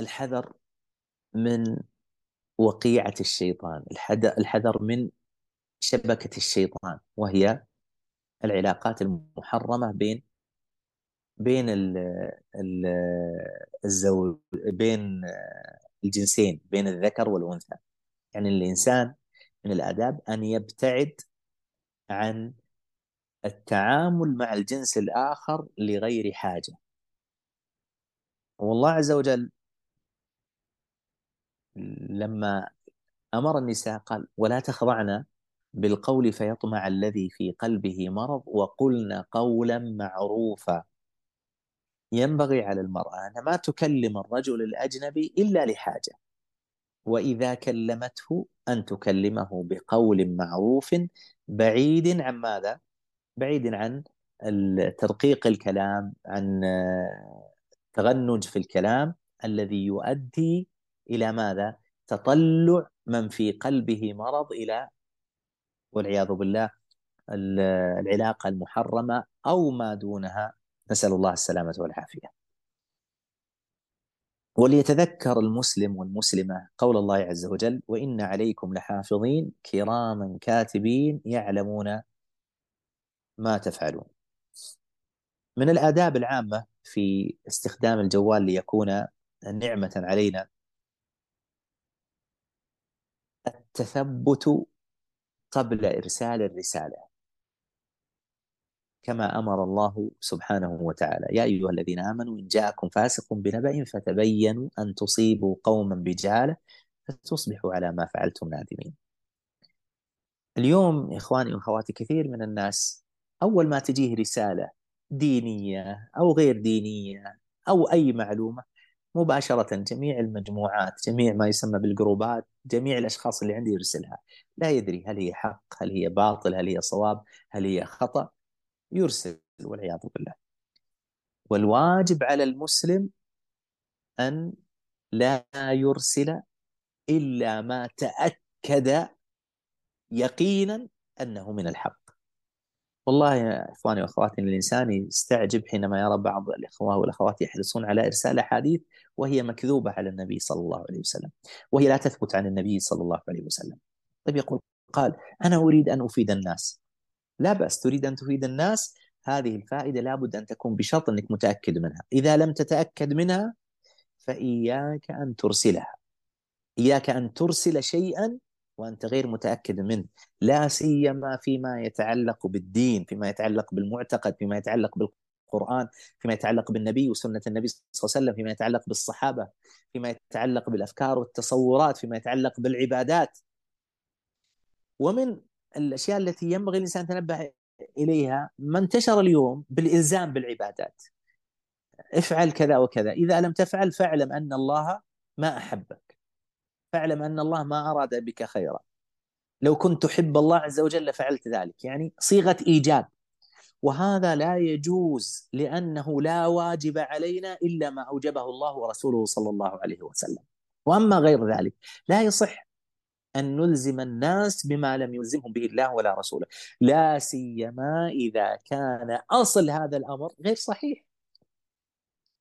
Speaker 2: الحذر من وقيعة الشيطان الحذر من شبكة الشيطان وهي العلاقات المحرمة بين بين ال الزوج بين الجنسين بين الذكر والأنثى. يعني الإنسان من الآداب أن يبتعد عن التعامل مع الجنس الآخر لغير حاجة. والله عز وجل لما أمر النساء قال ولا تخضعن بالقول فيطمع الذي في قلبه مرض وقلن قولا معروفا ينبغي على المرأة أن ما تكلم الرجل الأجنبي إلا لحاجة. وإذا كلمته أن تكلمه بقول معروف بعيد عن ماذا؟ بعيد عن ترقيق الكلام عن تغنج في الكلام الذي يؤدي إلى ماذا؟ تطلع من في قلبه مرض إلى والعياذ بالله العلاقة المحرمة أو ما دونها نسأل الله السلامة والعافية. وليتذكر المسلم والمسلمة قول الله عز وجل: وإن عليكم لحافظين كراما كاتبين يعلمون ما تفعلون. من الآداب العامة في استخدام الجوال ليكون نعمة علينا التثبت قبل إرسال الرسالة كما أمر الله سبحانه وتعالى. يا أيها الذين آمنوا إن جاءكم فاسق بنبأ فتبينوا أن تصيبوا قوما بجهالة فتصبحوا على ما فعلتم نادمين. اليوم إخواني وأخواتي كثير من الناس أول ما تجيه رسالة دينية أو غير دينية أو أي معلومة مباشرة جميع المجموعات جميع ما يسمى بالجروبات جميع الأشخاص اللي عندي يرسلها. لا يدري هل هي حق هل هي باطل هل هي صواب هل هي خطأ. يرسل والعياذ بالله. والواجب على المسلم أن لا يرسل إلا ما تأكد يقينا أنه من الحق. والله يا إخواني وأخواتي الإنسان يستعجب حينما يرى بعض الإخوة والأخوات يحرصون على إرسال أحاديث وهي مكذوبة على النبي صلى الله عليه وسلم وهي لا تثبت عن النبي صلى الله عليه وسلم. طيب يقول قال أنا أريد أن أفيد الناس. لا بأس تريد أن تفيد الناس هذه الفائدة لابد أن تكون بشرط أنك متأكد منها. إذا لم تتأكد منها فإياك أن ترسلها. إياك أن ترسل شيئا وأنت غير متأكد منه. لا سيما فيما يتعلق بالدين فيما يتعلق بالمعتقد فيما يتعلق بالقرآن فيما يتعلق بالنبي وسنة النبي صلى الله عليه وسلم فيما يتعلق بالصحابة فيما يتعلق بالأفكار والتصورات فيما يتعلق بالعبادات. ومن الأشياء التي ينبغي الإنسان يتنبه إليها ما انتشر اليوم بالإلزام بالعبادات. افعل كذا وكذا. إذا لم تفعل فاعلم أن الله ما أحبك. فاعلم أن الله ما أراد بك خيرا. لو كنت تحب الله عز وجل لفعلت ذلك. يعني صيغة إيجاب. وهذا لا يجوز لأنه لا واجب علينا إلا ما أوجبه الله ورسوله صلى الله عليه وسلم. وأما غير ذلك لا يصح أن نلزم الناس بما لم يلزمهم به الله ولا رسوله. لا سيما إذا كان أصل هذا الأمر غير صحيح.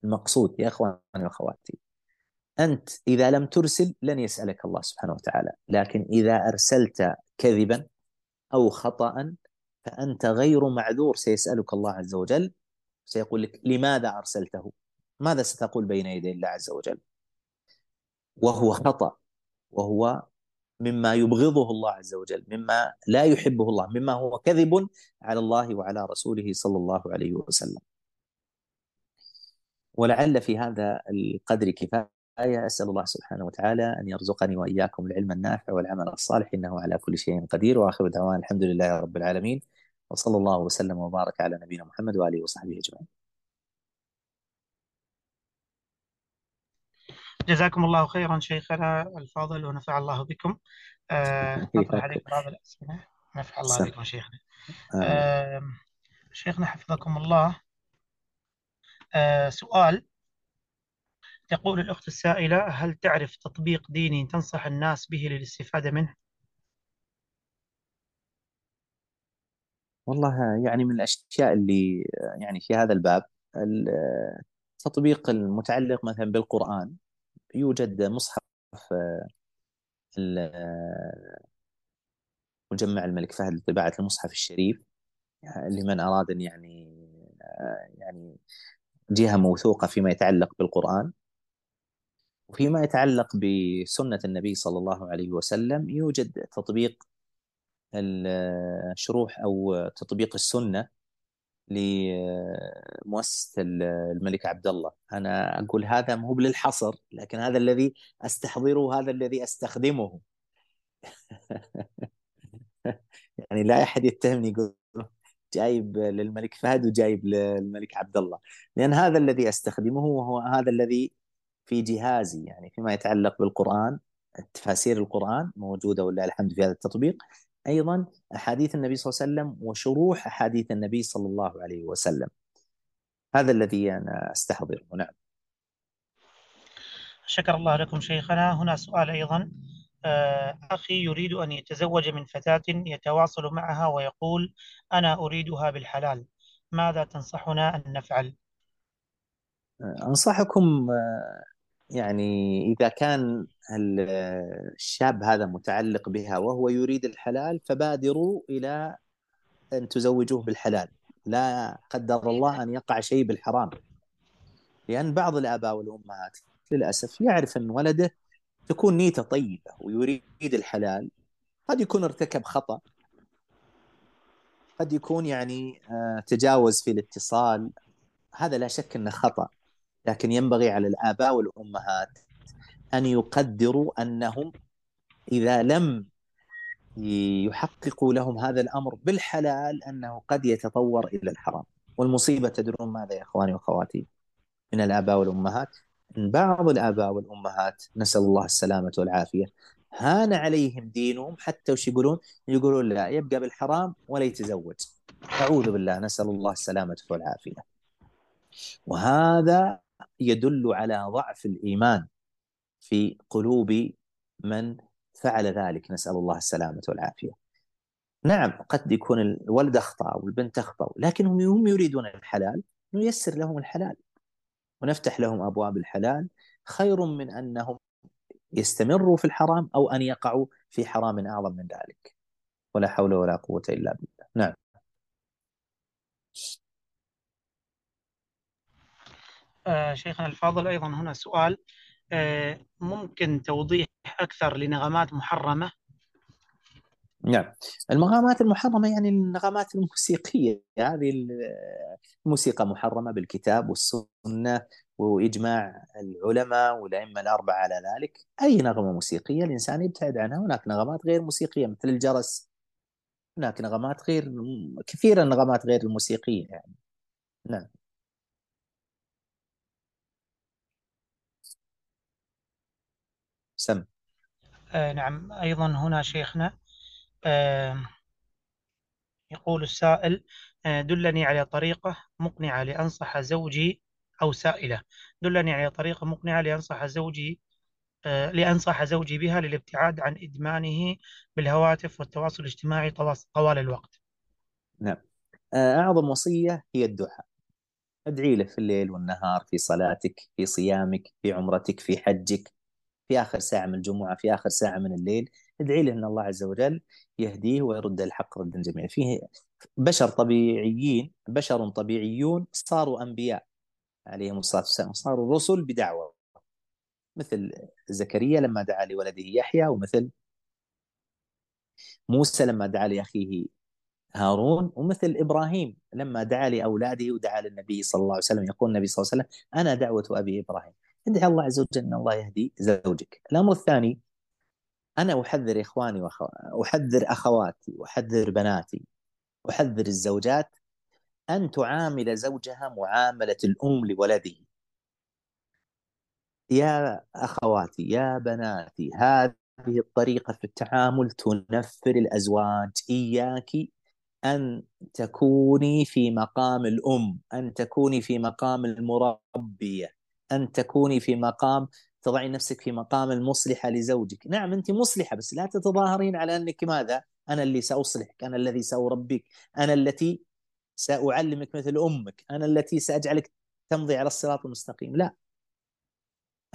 Speaker 2: المقصود يا أخواني وأخواتي أنت إذا لم ترسل لن يسألك الله سبحانه وتعالى. لكن إذا أرسلت كذبا أو خطأ فأنت غير معذور سيسألك الله عز وجل. سيقول لك لماذا أرسلته؟ ماذا ستقول بين يدي الله عز وجل؟ وهو خطأ وهو مما يبغضه الله عز وجل مما لا يحبه الله مما هو كذب على الله وعلى رسوله صلى الله عليه وسلم ولعل في هذا القدر كفاية أسأل الله سبحانه وتعالى أن يرزقني وإياكم العلم النافع والعمل الصالح إنه على كل شيء قدير وآخر دعوانا الحمد لله رب العالمين وصلى الله وسلم وبارك على نبينا محمد وآله وصحبه أجمعين.
Speaker 3: جزاكم الله خيرا شيخنا الفاضل ونفع الله بكم. آه، نطرح عليك بعض الأسئلة. نفع الله بكم شيخنا. آه، شيخنا حفظكم الله. آه، سؤال. تقول الأخت السائلة هل تعرف تطبيق ديني تنصح الناس به للاستفادة منه؟
Speaker 2: والله يعني من الأشياء اللي يعني في هذا الباب التطبيق المتعلق مثلا بالقرآن. يوجد مصحف مجمع الملك فهد لطباعة المصحف الشريف لمن أراد أن يعني يعني جهة موثوقة فيما يتعلق بالقرآن. وفيما يتعلق بسنة النبي صلى الله عليه وسلم يوجد تطبيق الشروح أو تطبيق السنة لمؤسسة الملك عبد الله. أنا أقول هذا مو للحصر لكن هذا الذي أستحضره هذا الذي أستخدمه. يعني لا أحد يتهمني يقول جايب للملك فهد وجايب للملك عبد الله. لأن هذا الذي أستخدمه وهو هذا الذي في جهازي يعني فيما يتعلق بالقرآن تفاسير القرآن موجودة ولله الحمد في هذا التطبيق. أيضا أحاديث النبي صلى الله عليه وسلم وشروح أحاديث النبي صلى الله عليه وسلم. هذا الذي أنا أستحضره. نعم.
Speaker 3: شكر الله لكم شيخنا. هنا سؤال أيضا. آه، أخي يريد أن يتزوج من فتاة يتواصل معها ويقول أنا أريدها بالحلال. ماذا تنصحنا أن نفعل؟
Speaker 2: أنصحكم آه، يعني إذا كان الشاب هذا متعلق بها وهو يريد الحلال فبادروا إلى أن تزوجوه بالحلال. لا قدر الله أن يقع شيء بالحرام. لأن بعض الآباء والأمهات للأسف يعرف أن ولده تكون نيته طيبة ويريد الحلال. قد يكون ارتكب خطأ. قد يكون يعني آه، تجاوز في الاتصال. هذا لا شك أنه خطأ. لكن ينبغي على الآباء والأمهات أن يقدروا أنهم إذا لم يحققوا لهم هذا الأمر بالحلال أنه قد يتطور إلى الحرام. والمصيبة تدرون ماذا يا إخواني وأخواتي؟ من الآباء والأمهات. إن بعض الآباء والأمهات نسأل الله السلامة والعافية هان عليهم دينهم حتى وش يقولون؟ يقولون لا يبقى بالحرام ولا يتزوج. أعوذ بالله نسأل الله السلامة والعافية. وهذا يدل على ضعف الإيمان في قلوب من فعل ذلك. نسأل الله السلامة والعافية. نعم قد يكون الولد أخطأ أو البنت أخطأ لكنهم هم يريدون الحلال نيسر لهم الحلال ونفتح لهم أبواب الحلال. خير من أنهم يستمروا في الحرام أو أن يقعوا في حرام أعظم من ذلك. ولا حول ولا قوة إلا بالله. نعم
Speaker 3: آه شيخنا الفاضل أيضا هنا سؤال. آه ممكن توضيح أكثر لنغمات محرمة؟
Speaker 2: نعم. المغامات المحرمة يعني النغمات الموسيقية. هذه الموسيقى محرمة بالكتاب والسنة وإجماع العلماء والأئمة الأربعة على ذلك. أي نغمة موسيقية الإنسان يبتعد عنها. هناك نغمات غير موسيقية مثل الجرس. هناك نغمات غير كثيرة النغمات غير الموسيقية يعني. نعم سم
Speaker 3: آه نعم. أيضا هنا شيخنا آه يقول السائل آه دلني على طريقة مقنعة لأنصح زوجي أو سائلة. دلني على طريقة مقنعة لأنصح زوجي آه لأنصح زوجي بها للابتعاد عن إدمانه بالهواتف والتواصل الاجتماعي طوال الوقت.
Speaker 2: نعم. آه، أعظم وصية هي الدعاء. ادعي له في الليل والنهار في صلاتك في صيامك في عمرتك في حجك. في آخر ساعة من الجمعة في آخر ساعة من الليل ادعي له أن الله عز وجل يهديه ويرد الحق ردا جميعا فيه بشر طبيعيين بشر طبيعيون صاروا أنبياء عليهم الصلاة والسلام. صاروا رسل بدعوة. مثل زكريا لما دعا لولده يحيى ومثل موسى لما دعا لأخيه هارون ومثل إبراهيم لما دعا لأولاده ودعا للنبي صلى الله عليه وسلم. يقول النبي صلى الله عليه وسلم أنا دعوة أبي إبراهيم. ادعي الله عز وجل أن الله يهدي زوجك. الأمر الثاني أنا أحذر إخواني وأخو... أحذر أخواتي أحذر بناتي أحذر الزوجات أن تعامل زوجها معاملة الأم لولده يا أخواتي يا بناتي هذه الطريقة في التعامل تنفر الأزواج. إياك أن تكوني في مقام الأم أن تكوني في مقام المربية. أن تكوني في مقام تضعي نفسك في مقام المصلحة لزوجك. نعم أنت مصلحة بس لا تتظاهرين على أنك ماذا؟ أنا اللي سأصلحك أنا الذي سأربيك أنا التي سأعلمك مثل أمك أنا التي سأجعلك تمضي على الصراط المستقيم. لا.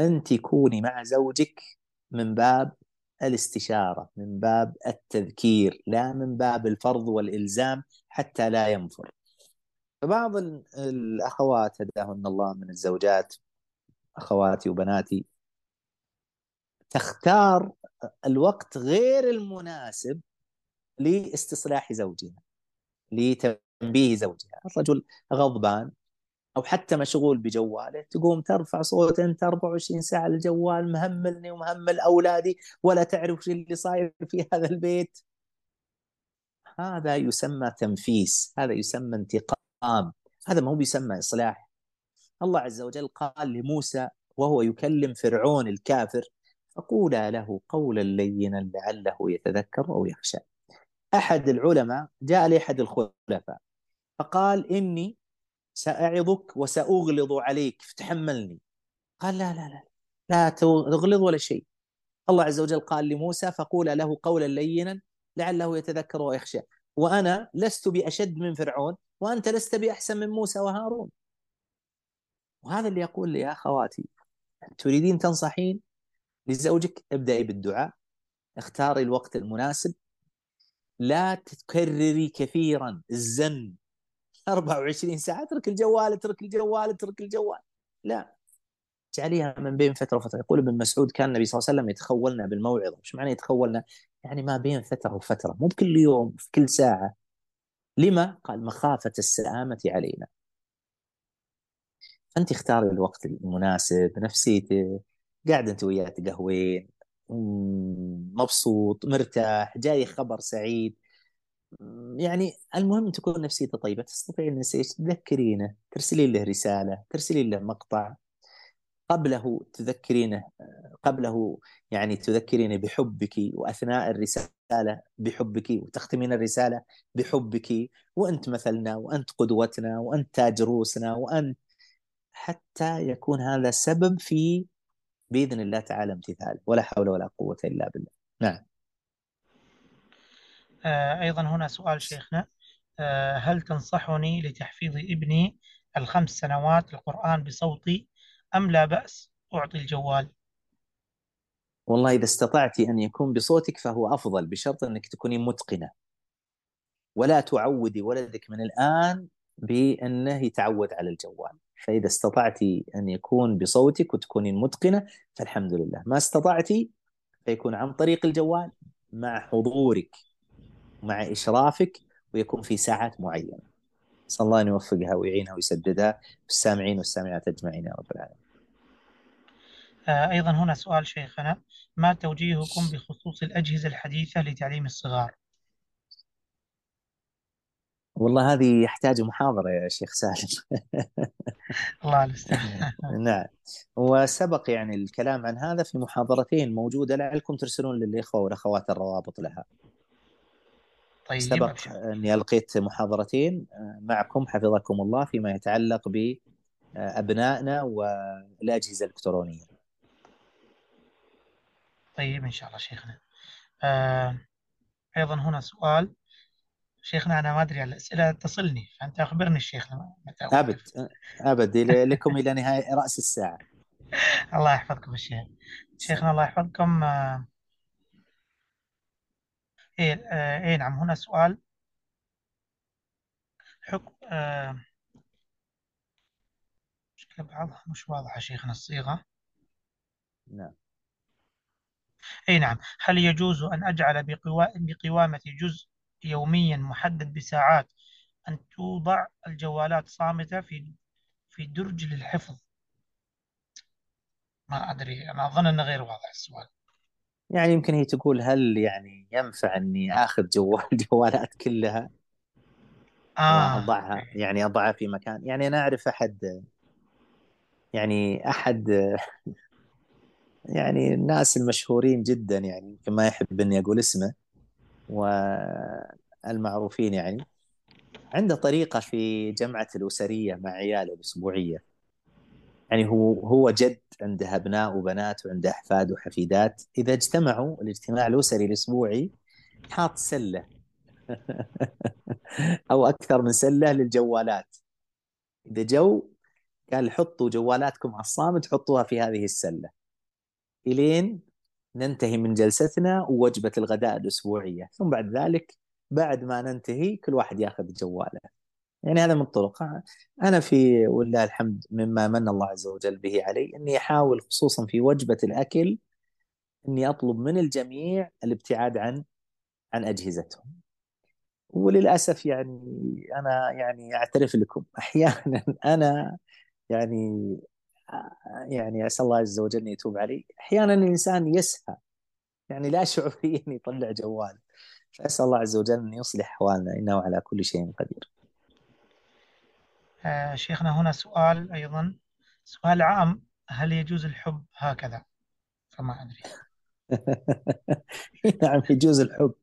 Speaker 2: أنت كوني مع زوجك من باب الاستشارة من باب التذكير لا من باب الفرض والإلزام حتى لا ينفر. فبعض الأخوات هداهن الله من الزوجات أخواتي وبناتي تختار الوقت غير المناسب لاستصلاح زوجها لتنبيه زوجها. الرجل غضبان أو حتى مشغول بجواله تقوم ترفع صوت أنت 24 ساعة الجوال مهملني ومهمل أولادي ولا تعرف شو اللي صاير في هذا البيت. هذا يسمى تنفيس هذا يسمى انتقام هذا ما هو بيسمى إصلاح. الله عز وجل قال لموسى وهو يكلم فرعون الكافر فقولا له قولا لينا لعله يتذكر أو يخشى. أحد العلماء جاء لأحد الخلفاء فقال إني سأعظك وسأغلظ عليك فتحملني قال لا لا لا لا تغلظ ولا شيء. الله عز وجل قال لموسى فقولا له قولا لينا لعله يتذكر ويخشى وأنا لست بأشد من فرعون وأنت لست بأحسن من موسى وهارون. وهذا اللي يقول لي يا أخواتي تريدين تنصحين لزوجك؟ ابدأي بالدعاء اختاري الوقت المناسب. لا تكرري كثيرا الزن. 24 ساعة اترك الجوال اترك الجوال اترك الجوال. لا. اجعليها من بين فترة وفترة. يقول ابن مسعود كان النبي صلى الله عليه وسلم يتخولنا بالموعظة. إيش معنى يتخولنا؟ يعني ما بين فترة وفترة مو بكل يوم في كل ساعة. لما؟ قال مخافة السلامة علينا. فانت اختاري الوقت المناسب نفسيتك قاعد أنت وياه تقهوين مبسوط مرتاح جاي خبر سعيد. يعني المهم تكون نفسيته طيبة تستطيع ان إيش تذكرينه ترسلين له رسالة ترسلين له مقطع. قبله تذكرينه قبله يعني تذكرينه بحبك وأثناء الرسالة بحبك وتختمين الرسالة بحبك. وأنت مثلنا وأنت قدوتنا وأنت تاج روسنا وأنت حتى يكون هذا سبب في بإذن الله تعالى امتثال. ولا حول ولا قوة إلا بالله. نعم.
Speaker 3: أيضا هنا سؤال شيخنا. هل تنصحني لتحفيظ ابني الخمس سنوات القرآن بصوتي أم لا بأس؟ أعطي الجوال.
Speaker 2: والله إذا استطعت أن يكون بصوتك فهو أفضل بشرط أنك تكوني متقنة. ولا تعودي ولدك من الآن بأنه يتعود على الجوال. فإذا استطعت أن يكون بصوتك وتكونين متقنة فالحمد لله. ما استطعتي فيكون عن طريق الجوال مع حضورك مع إشرافك ويكون في ساعات معينة. نسأل الله أن يوفقها ويعينها ويسددها السامعين والسامعات أجمعين يا رب العالمين.
Speaker 3: آه، أيضا هنا سؤال شيخنا. ما توجيهكم بخصوص الأجهزة الحديثة لتعليم الصغار؟
Speaker 2: والله هذه يحتاج محاضرة يا شيخ سالم.
Speaker 3: الله المستعان
Speaker 2: نعم. وسبق يعني الكلام عن هذا في محاضرتين موجودة لعلكم ترسلون للإخوة والأخوات الروابط لها. طيب سبق أني ألقيت محاضرتين آه، معكم حفظكم الله فيما يتعلق بأبنائنا والأجهزة الإلكترونية.
Speaker 3: طيب إن شاء الله شيخنا. آه أيضا هنا سؤال. شيخنا أنا ما أدري الأسئلة تصلني فأنت أخبرني الشيخ
Speaker 2: متى أبد أبد لكم إلى نهاية رأس الساعة.
Speaker 3: الله يحفظكم الشيخ. شيخنا الله يحفظكم آه إيه, آه إيه نعم هنا سؤال. حكم آه مشكلة بعضها مش واضحة شيخنا الصيغة.
Speaker 2: نعم.
Speaker 3: أي نعم. هل يجوز أن أجعل بقوامة جزء يوميا محدد بساعات أن توضع الجوالات صامتة في في درج للحفظ. ما أدري أنا أظن أنه غير واضح السؤال.
Speaker 2: يعني يمكن هي تقول هل يعني ينفع إني آخذ جوال جوالات كلها؟ آه. واضعها يعني أضعها في مكان. يعني أنا أعرف أحد يعني أحد يعني الناس المشهورين جدا يعني يمكن ما يحب إني أقول اسمه والمعروفين يعني. عنده طريقة في جمعة الأسرية مع عياله الأسبوعية. يعني هو هو جد عنده أبناء وبنات وعنده أحفاد وحفيدات. إذا اجتمعوا الاجتماع الأسري الأسبوعي حاط سلة. أو أكثر من سلة للجوالات. إذا جو قال حطوا جوالاتكم على الصامت حطوها في هذه السلة. إلين ننتهي من جلستنا ووجبة الغداء الأسبوعية ثم بعد ذلك بعد ما ننتهي كل واحد ياخذ جواله. يعني هذا من الطرق أنا في ولله الحمد مما من الله عز وجل به علي أني أحاول خصوصا في وجبة الأكل أني أطلب من الجميع الابتعاد عن عن أجهزتهم. وللأسف يعني أنا يعني أعترف لكم أحيانا أنا يعني يعني اسال الله عز وجل يتوب علي. أحيانا الإنسان يسهى يعني لا شعوريا يطلع جوال. فاسال الله عز وجل أن يصلح أحوالنا إنه على كل شيء قدير.
Speaker 3: آه شيخنا هنا سؤال أيضا. سؤال عام هل يجوز الحب هكذا؟ فما أدري.
Speaker 2: نعم يجوز الحب.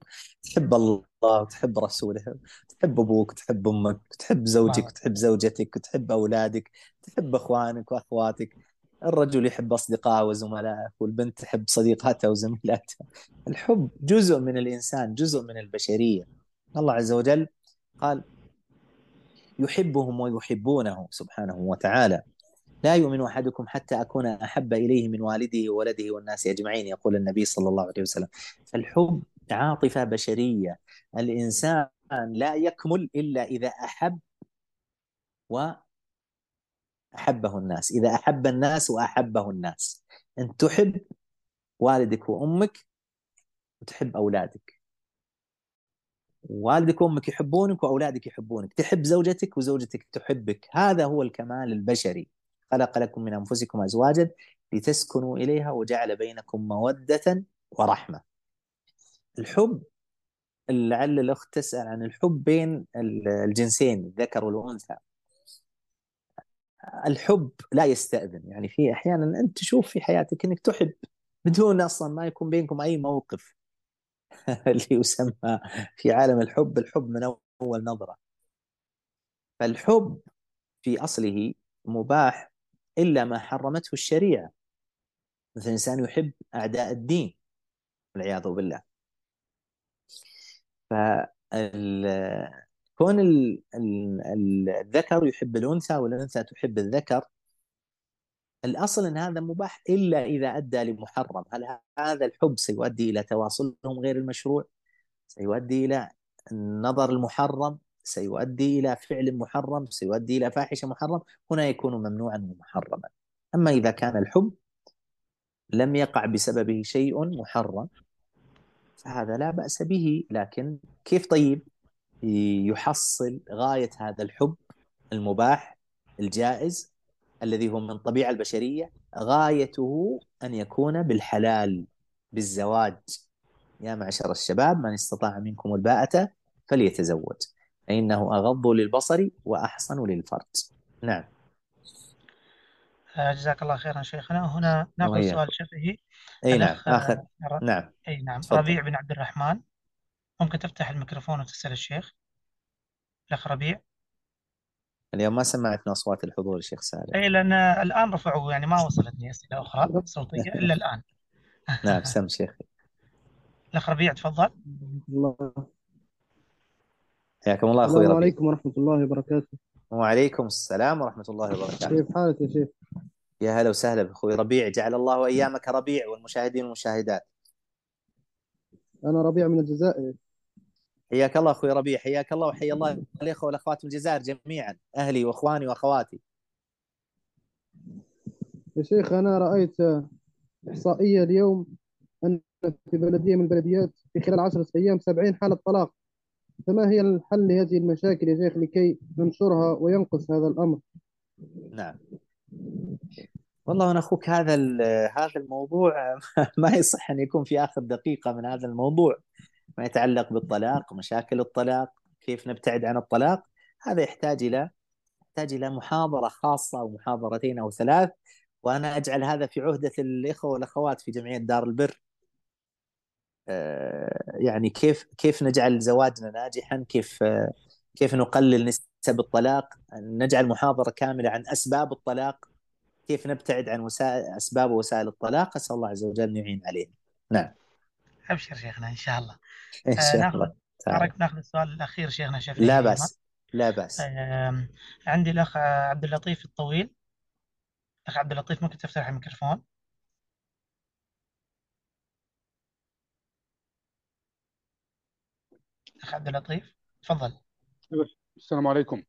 Speaker 2: تحب الله وتحب رسوله تحب أبوك وتحب أمك وتحب زوجك وتحب زوجتك وتحب أولادك تحب أخوانك وأخواتك. الرجل يحب أصدقائه وزملائه والبنت تحب صديقاتها وزميلاتها. الحب جزء من الإنسان جزء من البشرية. الله عز وجل قال يحبهم ويحبونه سبحانه وتعالى. لا يؤمن أحدكم حتى أكون أحب إليه من والده وولده والناس أجمعين يقول النبي صلى الله عليه وسلم. فالحب عاطفة بشرية. الإنسان لا يكمل إلا إذا أحب واحبه الناس. إذا أحب الناس وأحبه الناس. إن تحب والدك وأمك وتحب أولادك. والدك وأمك يحبونك وأولادك يحبونك. تحب زوجتك وزوجتك تحبك. هذا هو الكمال البشري. خلق لكم من أنفسكم أزواجا لتسكنوا إليها وجعل بينكم مودة ورحمة. الحب لعل الأخت تسأل عن الحب بين الجنسين الذكر والأنثى. الحب لا يستأذن. يعني في أحيانا أنت تشوف في حياتك أنك تحب بدون أصلا ما يكون بينكم أي موقف. اللي يسمى في عالم الحب الحب من أول نظرة. فالحب في أصله مباح إلا ما حرمته الشريعة. مثل إنسان يحب أعداء الدين والعياذ بالله. كون الذكر يحب الأنثى والأنثى تحب الذكر الأصل أن هذا مباح إلا إذا أدى لمحرم. هل هذا الحب سيؤدي إلى تواصلهم غير المشروع؟ سيؤدي إلى النظر المحرم سيؤدي إلى فعل محرم سيؤدي إلى فاحشة محرم هنا يكون ممنوعا ومحرما. أما إذا كان الحب لم يقع بسببه شيء محرم فهذا لا بأس به. لكن كيف طيب؟ يحصل غاية هذا الحب المباح الجائز الذي هو من الطبيعة البشرية غايته أن يكون بالحلال بالزواج. يا معشر الشباب من استطاع منكم الباءة فليتزوج. فإنه أغض للبصر وأحصن للفرج. نعم.
Speaker 3: آه، جزاك الله خيرا شيخنا. وهنا نأخذ سؤال شفهي
Speaker 2: إي نعم اخر نعم.
Speaker 3: إي نعم. ربيع بن عبد الرحمن. ممكن تفتح الميكروفون وتسأل الشيخ؟ الأخ ربيع.
Speaker 2: اليوم ما سمعتنا أصوات الحضور الشيخ سالم.
Speaker 3: أي لأن الآن رفعوا يعني ما وصلتني أسئلة أخرى صوتية إلا الآن.
Speaker 2: نعم سم شيخي.
Speaker 3: الأخ ربيع تفضل.
Speaker 4: الله
Speaker 2: حياكم الله أخوي
Speaker 4: السلام
Speaker 2: ربيع.
Speaker 4: عليكم ورحمة الله وبركاته.
Speaker 2: وعليكم السلام ورحمة الله وبركاته.
Speaker 4: كيف حالك يا شيخ؟
Speaker 2: يا هلا وسهلا بأخوي ربيع. جعل الله أيامك ربيع والمشاهدين والمشاهدات.
Speaker 4: أنا ربيع من الجزائر.
Speaker 2: حياك الله أخوي ربيع حياك الله وحيا الله الإخوة والأخوات من الجزائر جميعا أهلي وإخواني وأخواتي.
Speaker 4: يا شيخ أنا رأيت إحصائية اليوم أن في بلدية من البلديات في خلال عشرة أيام 70 حالة طلاق. فما هي الحل لهذه المشاكل يا شيخ لكي ننشرها وينقص هذا الأمر؟
Speaker 2: نعم. والله أنا أخوك هذا هذا الموضوع ما يصح أن يكون في آخر دقيقة من هذا الموضوع ما يتعلق بالطلاق مشاكل الطلاق كيف نبتعد عن الطلاق؟ هذا يحتاج إلى يحتاج إلى محاضرة خاصة أو محاضرتين أو ثلاث وأنا أجعل هذا في عهدة الإخوة والأخوات في جمعية دار البر. يعني كيف كيف نجعل زواجنا ناجحا؟ كيف كيف نقلل نسب الطلاق؟ نجعل محاضرة كاملة عن أسباب الطلاق؟ كيف نبتعد عن وسائل أسباب وسائل الطلاق؟ أسأل الله عز وجل أن يعين علينا. نعم.
Speaker 3: أبشر شيخنا إن شاء الله.
Speaker 2: إن شاء آه الله.
Speaker 3: تعال. ناخذ السؤال الأخير شيخنا شفيع
Speaker 2: لا بأس. لا
Speaker 3: آه عندي الأخ عبد اللطيف الطويل. أخ عبد اللطيف ممكن تفتح الميكروفون؟ اخ عبد اللطيف تفضل.
Speaker 5: السلام عليكم.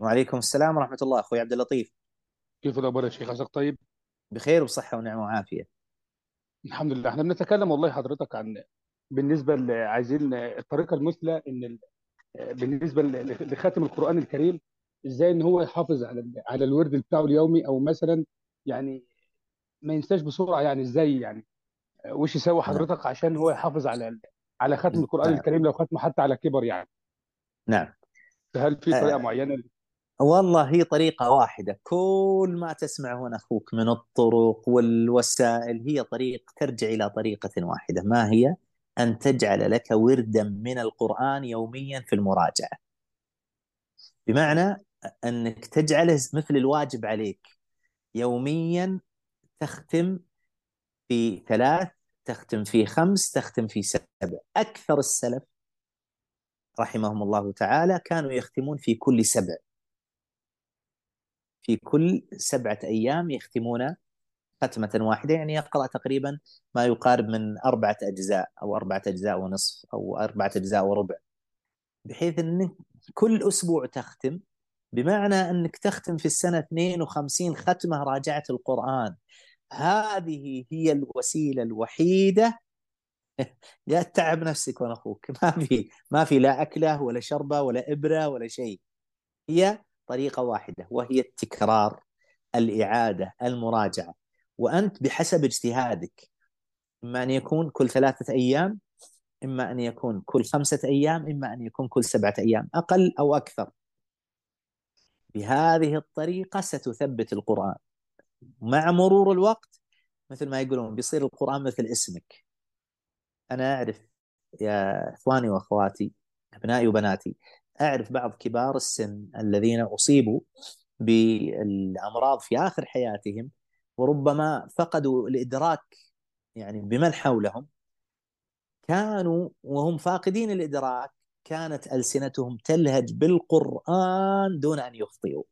Speaker 2: وعليكم السلام ورحمة الله. أخوي عبد اللطيف.
Speaker 5: كيف الأخبار يا شيخ؟ عساك طيب؟
Speaker 2: بخير وبصحة ونعمة وعافية.
Speaker 5: الحمد لله. إحنا بنتكلم والله حضرتك عن بالنسبة عايزين الطريقة المثلى إن بالنسبة لخاتم القرآن الكريم إزاي إن هو يحافظ على على الورد بتاعه اليومي أو مثلا يعني ما ينساش بسرعة يعني إزاي يعني وش يسوي. حضرتك عشان هو يحافظ على على ختم القرآن نعم. الكريم لو ختمه حتى على كبر يعني.
Speaker 2: نعم.
Speaker 5: هل في طريقة آه. معينة؟
Speaker 2: والله هي طريقة واحدة. كل ما تسمعه هنا أخوك من الطرق والوسائل هي طريق ترجع إلى طريقة واحدة. ما هي؟ أن تجعل لك وردا من القرآن يوميا في المراجعة. بمعنى أنك تجعله مثل الواجب عليك. يوميا تختم في ثلاث تختم في خمس تختم في سبع. أكثر السلف رحمهم الله تعالى كانوا يختمون في كل سبع. في كل سبعة أيام يختمون ختمة واحدة يعني يقرأ تقريبا ما يقارب من أربعة أجزاء أو أربعة أجزاء ونصف أو أربعة أجزاء وربع. بحيث أنك كل أسبوع تختم بمعنى أنك تختم في السنة 52 ختمة راجعة القرآن. هذه هي الوسيلة الوحيدة. يا تعب نفسك وأنا أخوك. ما في ما في لا أكلة ولا شربة ولا إبرة ولا شيء. هي طريقة واحدة وهي التكرار الإعادة المراجعة. وأنت بحسب اجتهادك إما أن يكون كل ثلاثة أيام إما أن يكون كل خمسة أيام إما أن يكون كل سبعة أيام أقل أو أكثر. بهذه الطريقة ستثبت القرآن. مع مرور الوقت مثل ما يقولون بيصير القرآن مثل اسمك. أنا أعرف يا إخواني وأخواتي أبنائي وبناتي أعرف بعض كبار السن الذين أصيبوا بالأمراض في آخر حياتهم وربما فقدوا الإدراك يعني بمن حولهم. كانوا وهم فاقدين الإدراك كانت ألسنتهم تلهج بالقرآن دون أن يخطئوا.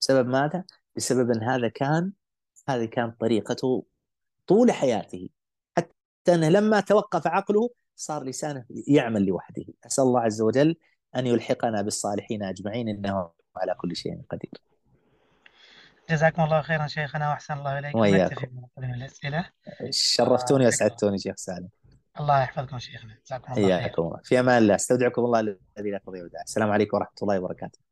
Speaker 2: بسبب ماذا؟ بسبب أن هذا كان هذه كانت طريقته طول حياته. حتى أنه لما توقف عقله صار لسانه يعمل لوحده. أسأل الله عز وجل أن يلحقنا بالصالحين أجمعين إنه على كل شيء قدير.
Speaker 3: جزاكم الله خيرا شيخنا وأحسن الله إليكم
Speaker 2: وإياكم.
Speaker 3: من الأسئلة.
Speaker 2: شرفتوني وأسعدتوني شيخ سالم.
Speaker 3: الله يحفظكم شيخنا. جزاكم الله خير
Speaker 2: حياكم في أمان الله. أستودعكم الله الذي لا تضيع السلام عليكم ورحمة الله وبركاته.